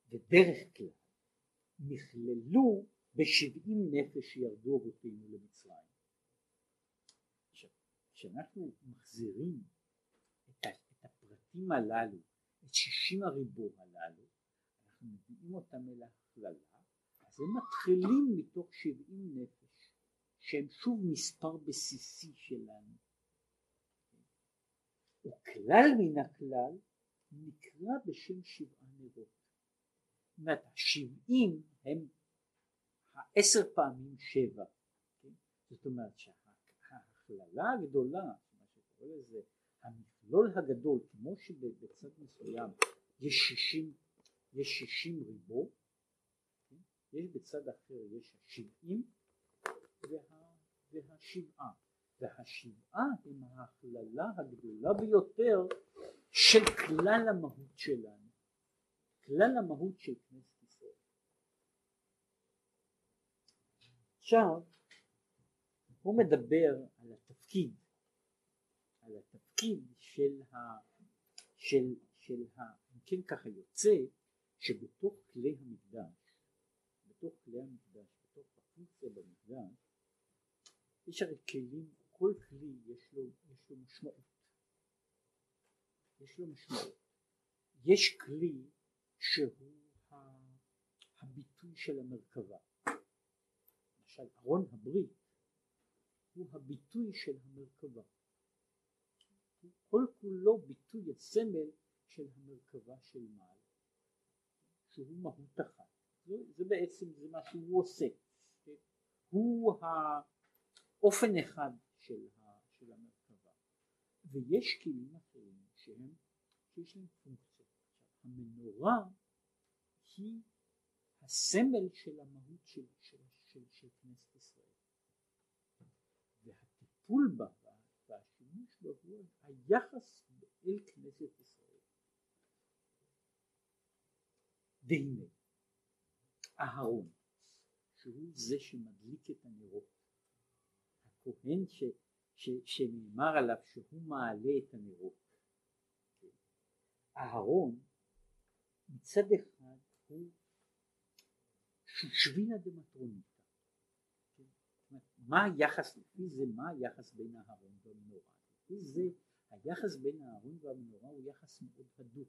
בדרך כלל נכללו בשבעים נפש שירדו אבותינו למצרים. עכשיו, כשאנחנו מחזירים את הפרטים הללו את שישים הריבו הללו, אנחנו מביאים אותם אל ההכללה, אז הם מתחילים מתוך שבעים נפש, שהם שוב מספר בסיסי שלנו. וכלל מן הכלל נקרא בשם שבעה נרות. זאת אומרת, השבעים הם העשר פעמים שבע. כן? זאת אומרת שההכללה הגדולה, מה שקורא לזה המכלול הגדול כמו שבצד מסוים יש שישים יש שישים ריבו כן? יש בצד אחר יש השבעים וה, והשבעה והשבעה הם ההכללה הגדולה ביותר של כלל המהות שלנו כלל המהות של כנסת ישראל עכשיו הוא מדבר על התפקיד על התפקיד של ה... של, של ה... אם כן ככה יוצא שבתוך כלי המקדש, בתוך כלי המקדש, בתוך הפונקציה במקדש, יש הרי כלים, כל כלי יש לו, יש לו משמעות. יש לו משמעות. יש כלי שהוא הביטוי של המרכבה. למשל ארון הברית הוא הביטוי של המרכבה. כל כולו ביטוי הסמל של המרכבה של מעל, שהוא מהות אחת. זה, זה בעצם זה מה שהוא עושה. כן? הוא האופן אחד של, ה, של המרכבה. ויש כלים אחרים שהם, שיש להם. עכשיו, המנורה היא הסמל של המהות של, של, של, של כנסת ישראל. והטיפול בה השימוש בה הוא היחס אל כנסת ישראל. והנה אהרון שהוא זה שמדליק את הנרות הכהן ש, ש, שנאמר עליו שהוא מעלה את הנרות אהרון מצד אחד הוא שושבינה דמטרוניתא מה היחס לפי זה מה היחס בין אהרון והמנורה? לפי זה היחס בין הארון והמנורה הוא יחס מאוד הדוק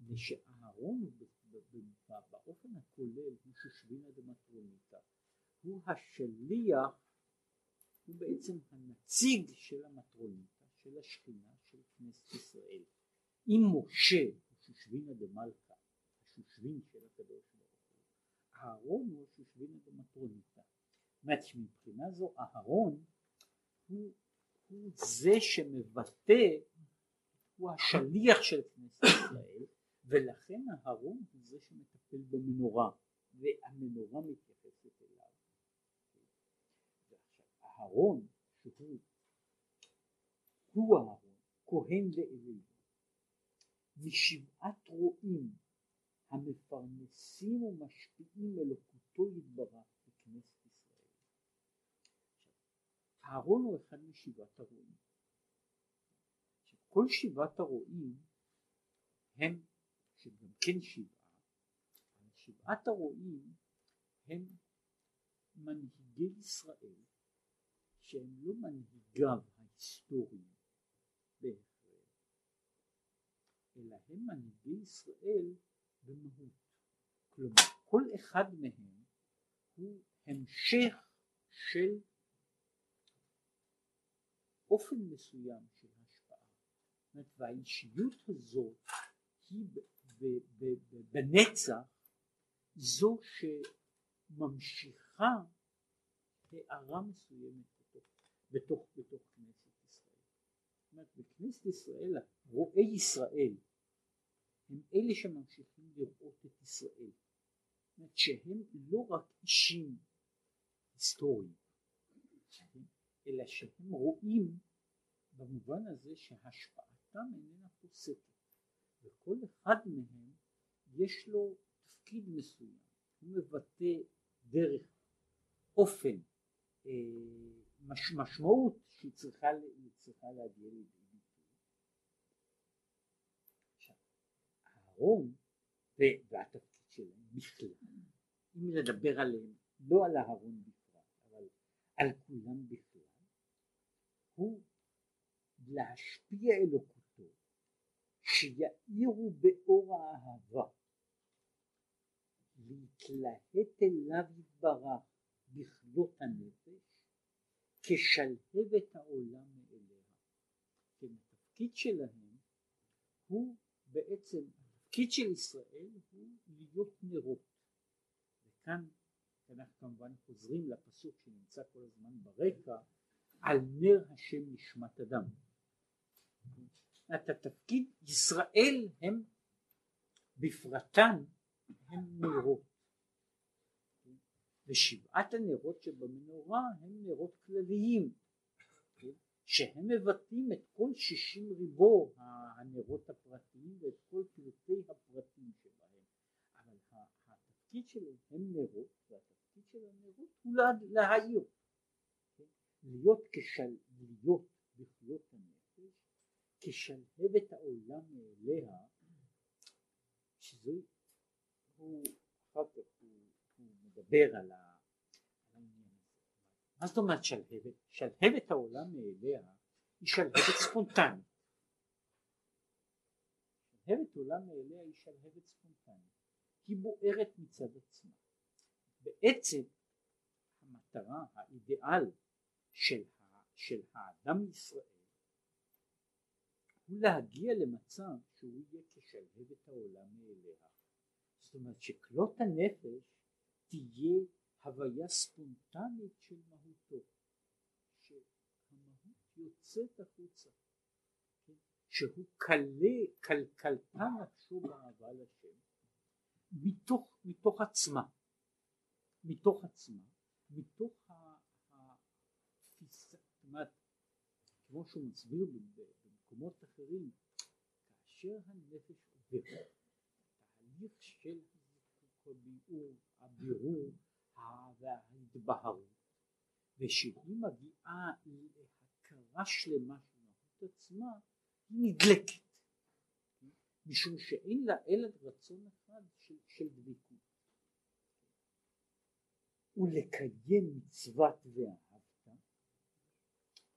ושאהרון באופן הכולל הוא שושבינה דמטרוניתא הוא השליח הוא בעצם הנציג של המטרוניתא של השכינה של כנסת ישראל. אם משה הוא שושבינה דמלכה השושבין של הקדוש ברוך הוא אהרון הוא השושבינה דמטרוניתא זאת מבחינה זו אהרון הוא, הוא זה שמבטא הוא השליח של כנסת ישראל ולכן אהרון הוא זה שמטפל במנורה והמנורה מתייחסת אליו. אהרון שהוא הוא אהרון כהן לאליהו משבעת רועים המפרנסים ומשפיעים אלוקותו יתברך בכנסת ישראל. אהרון הוא אחד משבעת הרועים. כל שבעת הרועים הם שגם כן שבעה, שבעת הרועים הם מנהיגי ישראל שהם לא מנהיגיו ההיסטוריים בהכרח, אלא הם מנהיגי ישראל במהות. כלומר, כל אחד מהם הוא המשך של אופן מסוים של השפעה. זאת אומרת, והאישיות הזאת היא בנצח זו שממשיכה הערה מסוימת בתוך, בתוך, בתוך כנסת ישראל. זאת אומרת בכנסת ישראל רואי ישראל הם אלה שממשיכים לראות את ישראל. זאת אומרת שהם לא רק אישים היסטוריים אלא שהם רואים במובן הזה שהשפעתם איננה פוסקת וכל אחד מהם יש לו תפקיד מסוים, הוא מבטא דרך, אופן, אה, מש, משמעות שהיא צריכה, צריכה להגיע לידי ביטוי. עכשיו, אהרון והתפקיד שלהם בכלל, אם נדבר עליהם, לא על אהרון בפרט, אבל על כולם בכלל, הוא להשפיע אלוקות שיאירו באור האהבה, להתלהט אליו יתברך בכלות הנפש, כשלהבת העולם מאליה. כן, התפקיד שלהם הוא בעצם, התפקיד של ישראל הוא להיות נרות. וכאן אנחנו כמובן חוזרים לפסוק שנמצא כל הזמן ברקע, על נר השם נשמת אדם. את התפקיד ישראל הם בפרטן הם נרות. ושבעת הנרות שבמנורה הם נרות כלליים שהם מבטאים את כל שישים ריבו הנרות הפרטיים ואת כל פרטי הפרטים שבהם. אבל התפקיד שלהם הם נרות והתפקיד של הנרות הוא להעיר להיות כשל להיות בחיות הנרות כשלהבת העולם מאליה, שזה הוא אחר כך הוא, הוא מדבר על הזה. מה זאת אומרת שלהבת? שלהבת העולם מאליה היא שלהבת ספונטנית. שלהבת עולם מאליה היא שלהבת ספונטנית. היא בוערת מצד עצמה. בעצם המטרה, האידיאל של, של האדם ישראל הוא להגיע למצב שהוא יהיה כשלהבת העולם מאליה. זאת אומרת שכלות הנפש תהיה הוויה ספונטנית של מהותו, שהמהות יוצאת החוצה? שהוא קלה, קלקלתה נפשו באהבה לשם, מתוך, מתוך עצמה, מתוך עצמה, מתוך התפיסה, זאת אומרת, כמו שהוא מסביר במקומות אחרים, כאשר הנפש עוברת תהליך של הביאור, הבירור וההתבהרות, ושהיא מגיעה להכרה שלמה של מהות עצמה, היא נדלקת, משום שאין לה אלא רצון אחד של, של דבקות. ולקיים מצוות ואהבת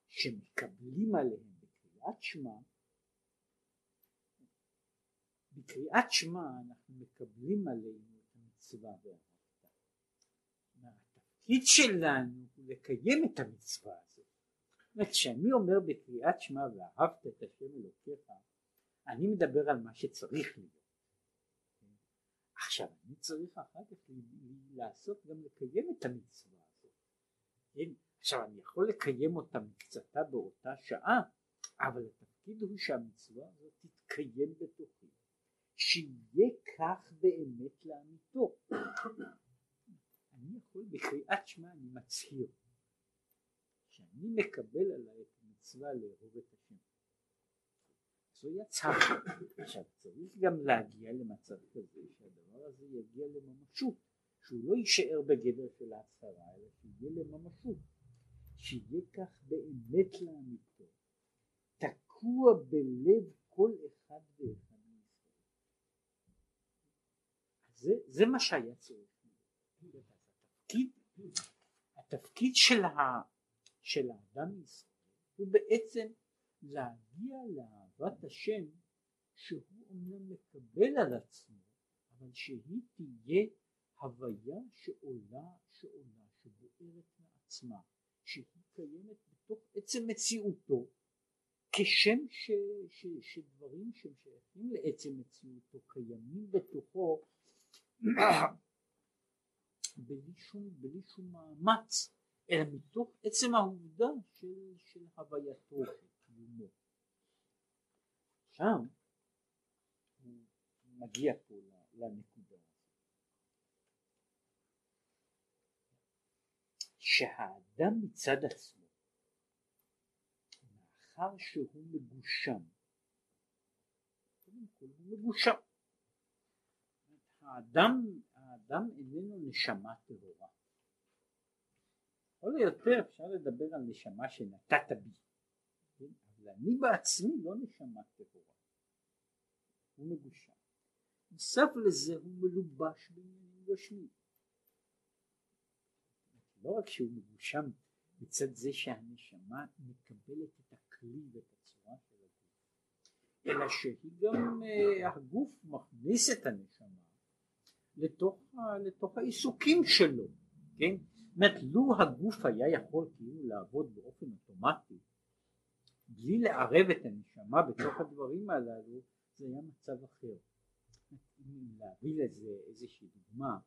שמקבלים עליהם קריאת שמע בקריאת שמע אנחנו מקבלים עלינו את המצווה ואהבת. התפקיד שלנו הוא לקיים את המצווה הזאת. זאת אומרת כשאני אומר בקריאת שמע ואהבת את השם אלוקיך אני מדבר על מה שצריך להיות. עכשיו אני צריך אחר כך לעשות גם לקיים את המצווה הזאת. כן? עכשיו אני יכול לקיים אותה מקצתה באותה שעה אבל התפקיד הוא שהמצווה הזאת תתקיים בתוכי שיהיה כך באמת לאמיתו. אני יכול בקריאת שמע אני מצהיר שאני מקבל עליי את המצווה לאהוב את השם. זו הצהרה. עכשיו צריך גם להגיע למצב כזה שהדבר הזה יגיע לממשות, שהוא לא יישאר בגדר של ההצהרה אלא שיהיה לממשות, שיהיה כך באמת לאמיתו, תקוע בלב כל אחד ואחד מישראל. זה, זה מה שהיה צריך. התפקיד, התפקיד של, ה, של האדם ישראל הוא בעצם להגיע לאהבת השם שהוא אומנם מקבל על עצמו אבל שהיא תהיה הוויה שעולה שעולה שבוערת מעצמה שהיא קיימת בתוך עצם מציאותו כשם ש, ש, שדברים שהם שייכים לעצם מציאותו קיימים בתוכו בלי שום, בלי שום מאמץ אלא מתוך עצם העובדה של, של הווייתו קיומו. שם הוא מגיע פה לנקודה. שהאדם מצד עצמו, מאחר שהוא מגושם, קודם כל הוא מגושם. האדם, האדם איננו נשמה טהורה. לכל היותר אפשר לדבר על נשמה שנתת בי. ואני בעצמי לא נשמה טהורה, הוא מגושם. נוסף לזה הוא מלובש בעניינים גשמיים. לא רק שהוא מגושם מצד זה שהנשמה מקבלת את הכלי ואת הצורה של הגוף, אלא שהיא גם אה, הגוף מכניס את הנשמה לתוך, לתוך העיסוקים שלו, כן? זאת אומרת, לו הגוף היה יכול כאילו לעבוד באופן אוטומטי בלי לערב את הנשמה בתוך הדברים הללו זה היה מצב אחר. אם להביא לזה איזושהי דוגמה,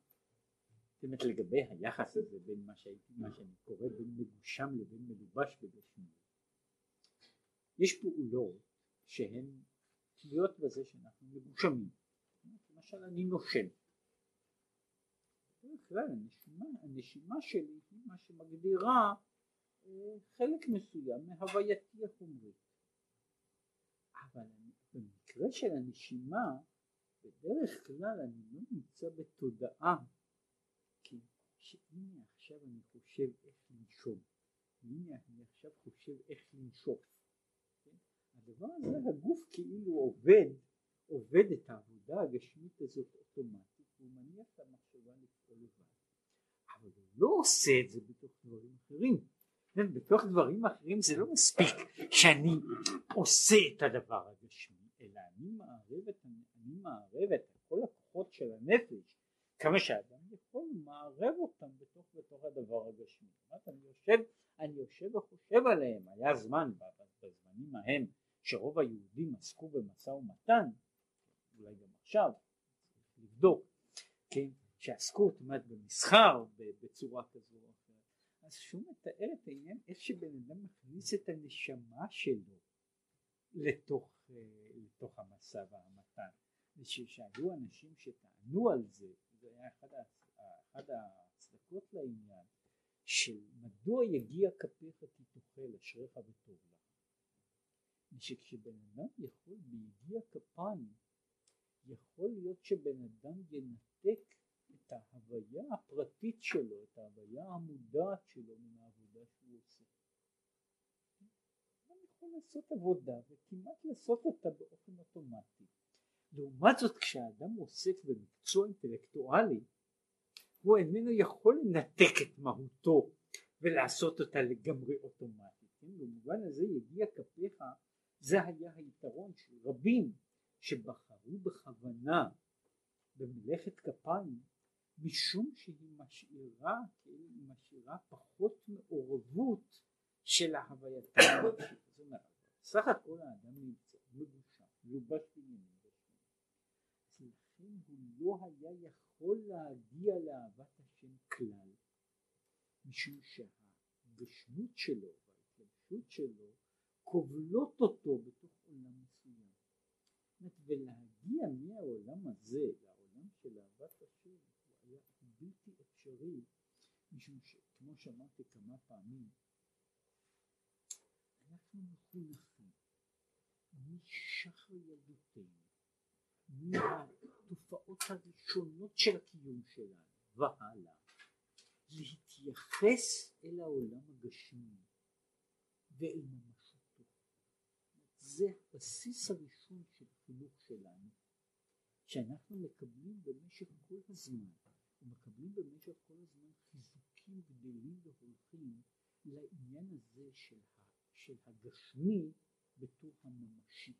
זאת אומרת לגבי היחס הזה בין מה שהייתי, מה שאני קורא בין מגושם לבין מלובש בגשמיות. יש פעולות שהן תלויות בזה שאנחנו מגושמים. למשל אני נושם. בדרך הנשימה, הנשימה שלי היא מה שמגדירה חלק מסוים מהווייתי החומרית. אבל במקרה של הנשימה בדרך כלל אני לא נמצא בתודעה כי שהנה עכשיו אני חושב איך לנשום והנה אני עכשיו חושב איך לנשוף? הדבר הזה הגוף כאילו עובד עובד את העבודה הגשמית הזאת אוטומטית והוא מניח את המחשבה לפעול לבד. אבל הוא לא עושה את זה בתוך דברים אחרים. כן, בתוך דברים אחרים זה לא מספיק שאני עושה את הדבר הגשמי, אלא אני מערב את, אני מערב את כל הכוחות של הנפש, כמה שאדם יכול, מערב אותם בתוך, בתוך הדבר הגשמי. אני יושב, אני יושב וחושב עליהם, היה זמן בזמנים ההם שרוב היהודים עסקו במשא ומתן, אולי גם עכשיו, צריך לבדוק, כן, שעסקו, זאת אומרת, במסחר בצורה כזו או אחרת. אז שהוא מתאר את העניין איך שבן אדם מכניס את הנשמה שלו לתוך, אה, לתוך המסע והמתן ושהיו אנשים שטענו על זה זה היה אחד, אחד ההצדקות לעניין של מדוע יגיע כפיך כי תאכל אשריך וטוב לך שכשבן אדם יכול ביגיע כפיים יכול להיות שבן אדם ינתק את ההוויה הפרטית שלו, את ההוויה המודעת שלו מן העבודה שהוא עושה. הוא יכול לעשות עבודה וכמעט לעשות אותה באופן אוטומטי. לעומת זאת כשאדם עוסק במקצוע אינטלקטואלי הוא איננו יכול לנתק את מהותו ולעשות אותה לגמרי אוטומטית. כן? במובן הזה יגיע כפיך זה היה היתרון של רבים שבחרו בכוונה במלאכת כפיים משום שהיא משאירה, היא משאירה פחות מעורבות של ההווייתה סך הכל האדם נמצא מגושם, מלובש בעניינים אז לכן הוא לא היה יכול להגיע לאהבת השם כלל, משום שהגשמות שלו וההתלבשות שלו כובלות אותו בתוך עולם מסוים. ולהגיע מהעולם הזה לעולם של אהבת השם הוא היה בלתי אפשרי משום שכמו שאמרתי כמה פעמים אנחנו מחונכים משחר ילדותנו מהתופעות הראשונות של הקיום שלנו והלאה להתייחס אל העולם הגשמי ואל זה הבסיס הראשון של החינוך שלנו שאנחנו מקבלים במשך כל הזמן ומקבלים במשך כל הזמן חיזוקים גדלים והולכים לעניין הזה של, של הגשמי בתור הממשי.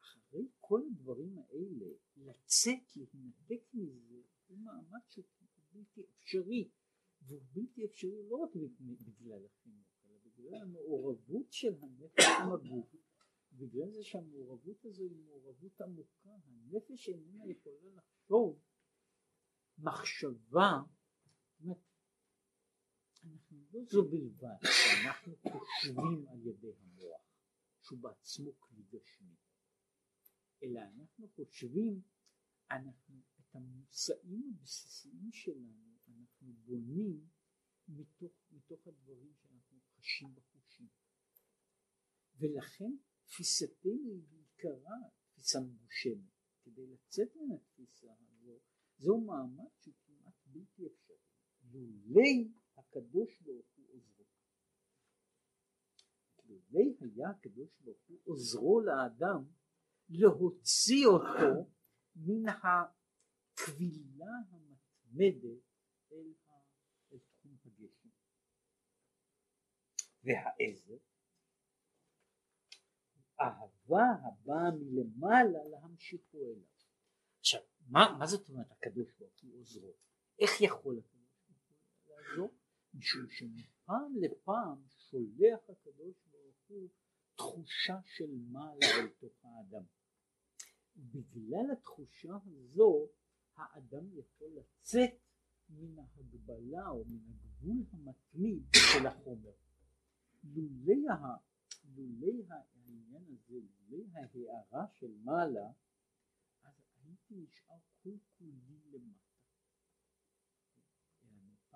אחרי כל הדברים האלה לצאת להינתק מזה הוא מעמד שהוא בלתי אפשרי והוא בלתי אפשרי לא רק בגלל החינוך בגלל המעורבות של הנפש עם הגוף בגלל זה שהמעורבות הזו היא מעורבות עמוקה הנפש איננה יכולה לחשוב מחשבה. אנחנו לא זו בלבד שאנחנו חושבים על ידי המוח שהוא בעצמו כלי גשמי. אלא אנחנו חושבים אנחנו את המושאים הבסיסיים שלנו אנחנו בונים מתוך, מתוך הדברים שאנחנו חשים בחושים. ולכן תפיסתנו היא בעיקרה תפיסה מגושמת. כדי לצאת מן התפיסה הזו זהו מעמד שהוא כמעט בלתי אפשרי. לולי הקדוש ברוך הוא עוזרו. לולי היה הקדוש ברוך הוא עוזרו לאדם להוציא אותו מן הכבילה המתמדת אל, והעזר אהבה הבאה מלמעלה להמשיכו אליו. עכשיו, מה, מה זאת אומרת הקדוש ברוך הוא עוזרו? איך יכול הקדוש ברוך הוא לעזור? משום שמפעם לפעם שולח הקדוש ברוך הוא תחושה של מעלה אל תוך האדם. בגלל התחושה הזו האדם יכול לצאת מן ההגבלה או מן הגבול המתמיד של החומר. לולי העניין הזה, לולי ההערה של מעלה, אז הייתי נשאר כל כולי למטה.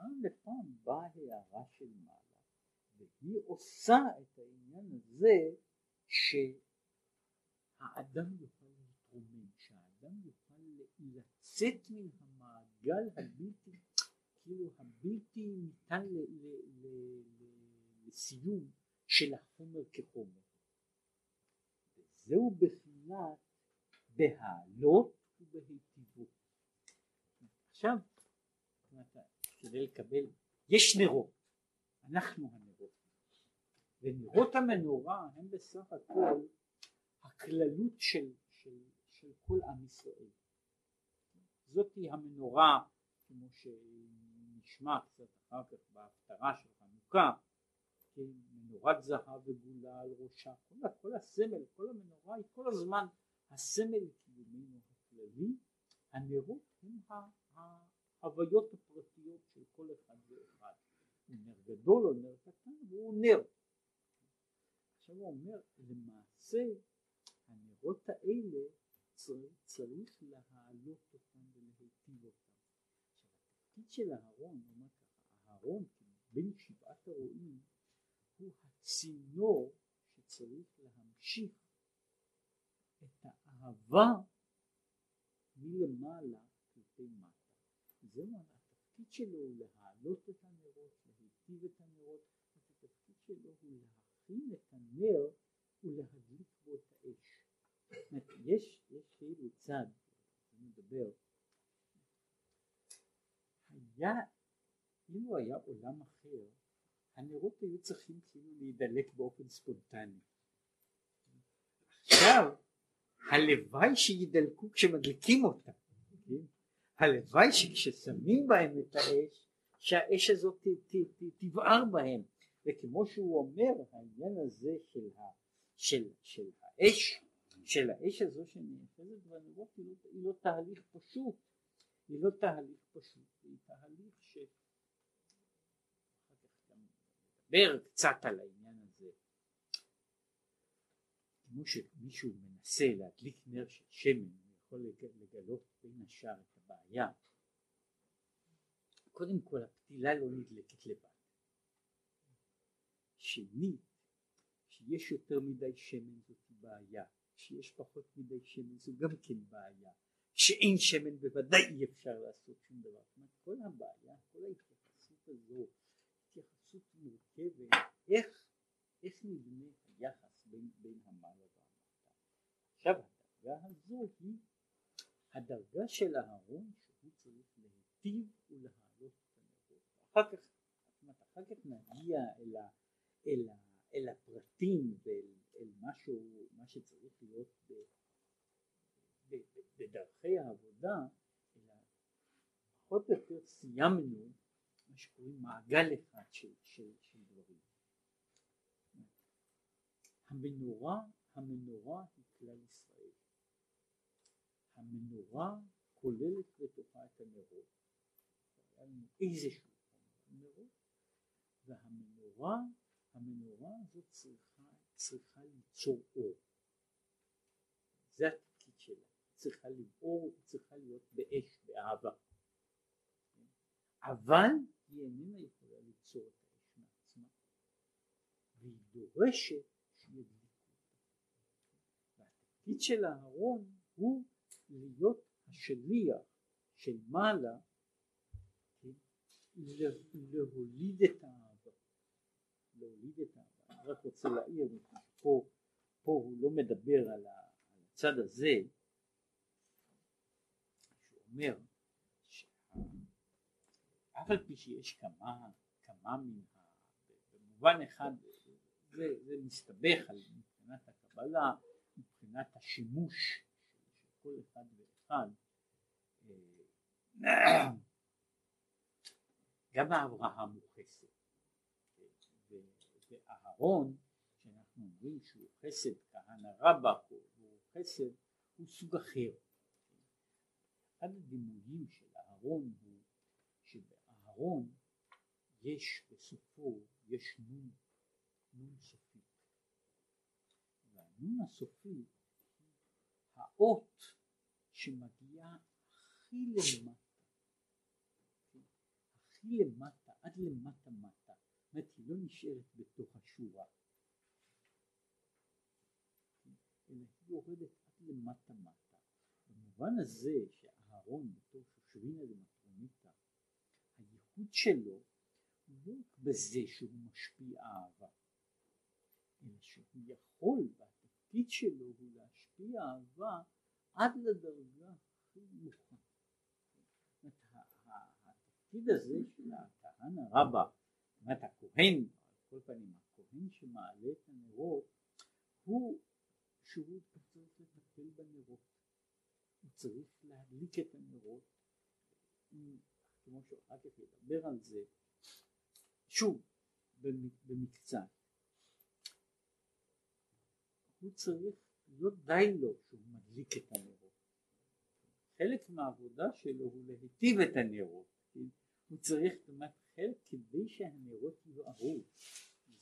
מפעם לפעם באה הערה של מעלה, והיא עושה את העניין הזה שהאדם יוכל להתרומם, שהאדם יוכל לצאת מן המעגל הבלתי, כאילו הבלתי ניתן לסיום של החומר כחומר. וזהו בחינת בהעלות ובהיטיבות. עכשיו, כדי לקבל, יש נרות, אנחנו הנרות, ונרות המנורה הם בסך הכל הכללות של, של, של כל עם ישראל. זאתי המנורה, כמו שנשמע קצת אחר כך בהפטרה של חנוכה, כן, מנורת זהב וגולה על ראשה, כל, כל הסמל, כל המנורה היא כל הזמן הסמל לקיומנו הכללי, הנרות הם ההוויות הפרטיות של כל אחד ואחד, הוא נר גדול או נר קטן והוא נר. עכשיו הוא אומר למעשה הנרות האלה צריך, להעלות אותם ולהיטיב אותם. עכשיו התפקיד של אהרון, אהרון בין שבעת הרועים הוא הצינור שצריך להמשיך את האהבה מלמעלה כלפי מטה. זהו התפקיד שלו הוא להעלות את הנרות, להיטיב את הנרות, התפקיד שלו הוא להכין את הנר ולהדליק בו את האש. יש, יש כאילו צד, אני מדבר, היה, אילו היה עולם אחר הנרות היו צריכים כאילו להידלק באופן ספונטני. עכשיו הלוואי שידלקו כשמדליקים אותם, כן? הלוואי שכששמים בהם את האש, שהאש הזאת תבער בהם, וכמו שהוא אומר העניין הזה של, ה, של, של האש, של האש הזו שנאחזת בנרות היא לא, היא לא תהליך פשוט, היא לא תהליך פשוט, היא תהליך ש... נדבר קצת על העניין הזה, כמו שמישהו מנסה להדליק נר של שמן, הוא יכול לגלות בין השאר את הבעיה. קודם כל הפתילה לא נדלקת לבד. שנית, שיש יותר מדי שמן זאת בעיה, כשיש פחות מדי שמן זו גם כן בעיה, כשאין שמן בוודאי אי אפשר לעשות שום דבר, כל הבעיה, כל ההתייחסות הזו, התייחסות מורכבת, איך, איך נבנה היחס בין, בין המעלה והמטה. עכשיו הדרגה הזו היא הדרגה של אהרון שהוא צריך להיטיב ולהעלות את הנרות, אחר כך, אחר כך נגיע אל ה... אל, ה, אל הפרטים ואל אל משהו, מה שצריך להיות ב, ב, ב, בדרכי העבודה, אלא פחות או יותר סיימנו מה שקוראים מעגל אחד של, של, של דברים. המנורה, המנורה היא כלל ישראל. המנורה כוללת בתוכה את הנרות, היה לנו איזשהו נרות, והמנורה המנורה הזאת צריכה, צריכה ליצור אור. זה התפקיד שלה. צריכה לבעור, צריכה להיות באש, באהבה. אבל היא איננה יכולה ליצור את האש מעצמה. והיא דורשת שידליקו. והתפקיד של אהרון הוא להיות השליח של מעלה, כן? להוליד את האהבה. להוליד את ה... אני רק רוצה להעיר, פה, פה הוא לא מדבר על, הצד הזה, שהוא שאף על פי שיש כמה, כמה מן ה... במובן אחד זה, זה מסתבך על מבחינת הקבלה, מבחינת השימוש של כל אחד ואחד. אה, גם אברהם הוא חסד. ואהרון שאנחנו אומרים שהוא חסד כהנא רבא הוא חסד הוא סוג אחר. אחד הדימויים של אהרון הוא שבאהרון יש בסופו יש נון נון סופית והנון הסופית האות שמגיעה הכי למטה הכי למטה עד למטה מטה. אומרת, היא לא נשארת בתוך השורה, אלא היא יורדת עד למטה מטה. במובן הזה שאהרון בתור שושבינה למטרוניתא, הייחוד שלו לא רק בזה שהוא משפיע אהבה, אלא שהוא יכול, והתפקיד שלו הוא להשפיע אהבה עד לדרגה הכי נמוכה. התפקיד הזה של הכהנא רבה אומרת הכהן, על כל פנים הכהן שמעלה את הנרות הוא שהוא צריך לטפל בנרות, הוא צריך להדליק את הנרות, כמו שאחר כך ידבר על זה, שוב במקצת, הוא צריך, לא די לו שהוא מדליק את הנרות, חלק מהעבודה שלו הוא להיטיב את הנרות, הוא צריך, זאת אומרת חלק כדי שהנרות יבערו,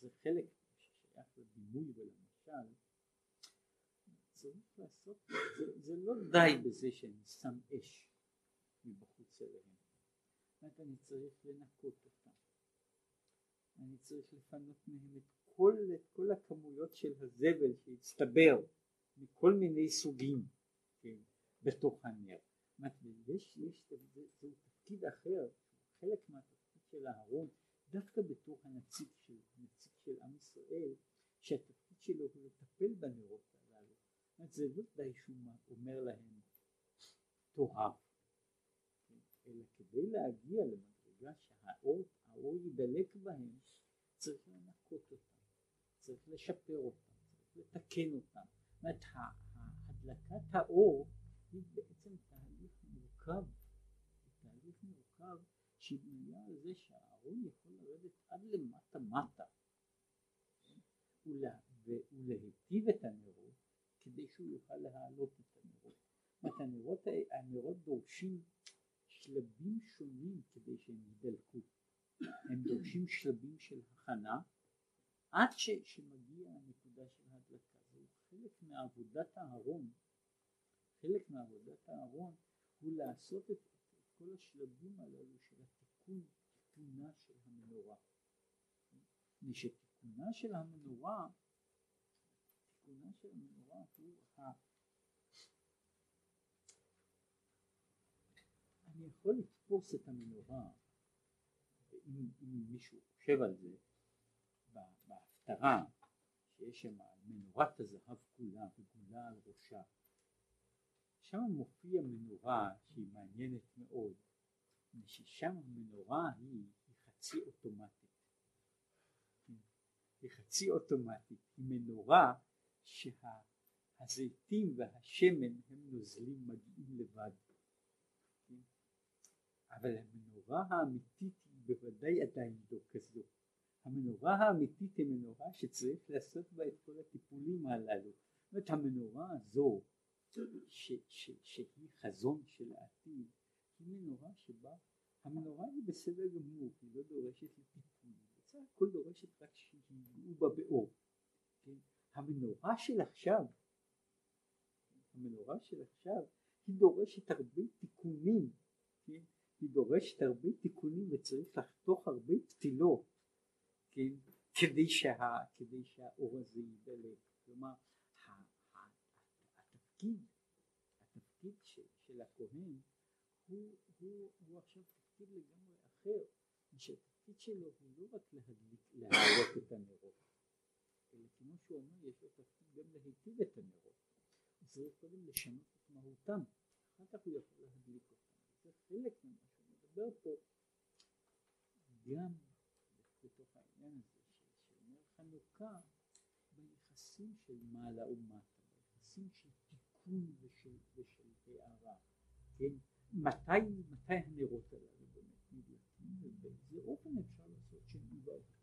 זה חלק ששייך לדימוי ולמשל, צריך לעשות, זה, זה לא די בזה שאני שם אש מבחוץ אליהם, זאת אני צריך לנקות אותם, אני צריך לפנות מהם את כל, את כל הכמויות של הזבל שהצטבר מכל מיני סוגים כן, בתוך הנר, יש, יש, זה, זה תפקיד אחר, חלק מהתפקיד של אהרון דווקא בתור הנציג של, הנציג של עם ישראל שהתפקיד שלו הוא לטפל בנרות הללו. זה לא די שהוא אומר להם תאהב אלא כדי להגיע למדרגה שהאור ידלק בהם צריך לנקות אותם, צריך לשפר אותם, צריך לתקן אותם. זאת אומרת הדלקת האור היא בעצם תהליך מורכב, תהליך מורכב שבנויה על זה שהארון יכול לרדת עד למטה מטה ולה, ולהיטיב את הנרות כדי שהוא יוכל להעלות את הנרות. זאת הנרות, הנרות דורשים שלבים שונים כדי שהם ידלקו. הם דורשים שלבים של הכנה עד ש, שמגיע הנקודה של ההדלקה. חלק מעבודת הארון, חלק מעבודת הארון הוא לעשות את, את כל השלבים הללו של התיקון, תיקונה של המנורה. שתיקונה של המנורה, תיקונה של המנורה הוא אני יכול לתפוס את המנורה, אם, מישהו חושב על זה, בהפטרה, שיש שם מנורת הזהב כולה וגולה על ראשה, שם מופיע מנורה שהיא מעניינת מאוד, ששם המנורה היא, היא חצי אוטומטית. היא חצי אוטומטית, היא מנורה שהזיתים והשמן הם נוזלים מגיעים לבד. אבל המנורה האמיתית היא בוודאי עדיין לא כזו. המנורה האמיתית היא מנורה שצריך לעשות בה את כל הטיפולים הללו. זאת אומרת המנורה הזו ש, ש, שהיא חזון של העתיד היא מנורה שבה המנורה היא בסדר גמור, היא לא דורשת לטיפול, בסך הכל דורשת רק שיהיו בה באור. כן? המנורה של עכשיו, המנורה של עכשיו היא דורשת הרבה תיקונים, כן? היא דורשת הרבה תיקונים וצריך לחתוך הרבה פתילות כן? כדי, שה, כדי שהאור הזה יידלק. כלומר, התפקיד, התפקיד של, של הכהן הוא, הוא, הוא עכשיו תפקיד לגמרי אחר, שהתפקיד שלו הוא לא רק להדליק, להעלות את הנרות, אלא כמו שהוא אומר, יש לו תפקיד גם להיטיב את הנרות. הוא צריך קודם לשנות את מהותם, אחר כך הוא יכול להדליק אותם. שחלק ממה שהוא מדבר פה, גם בתוך העניין הזה שאומר חנוכה, ביחסים של מעלה ומטה, ביחסים של תיקון ושל, ושל הערה, כן? מתי, מתי הנרות הללו באמת נדלקים ובאיזה אופן אפשר לעשות שינוי בעולם.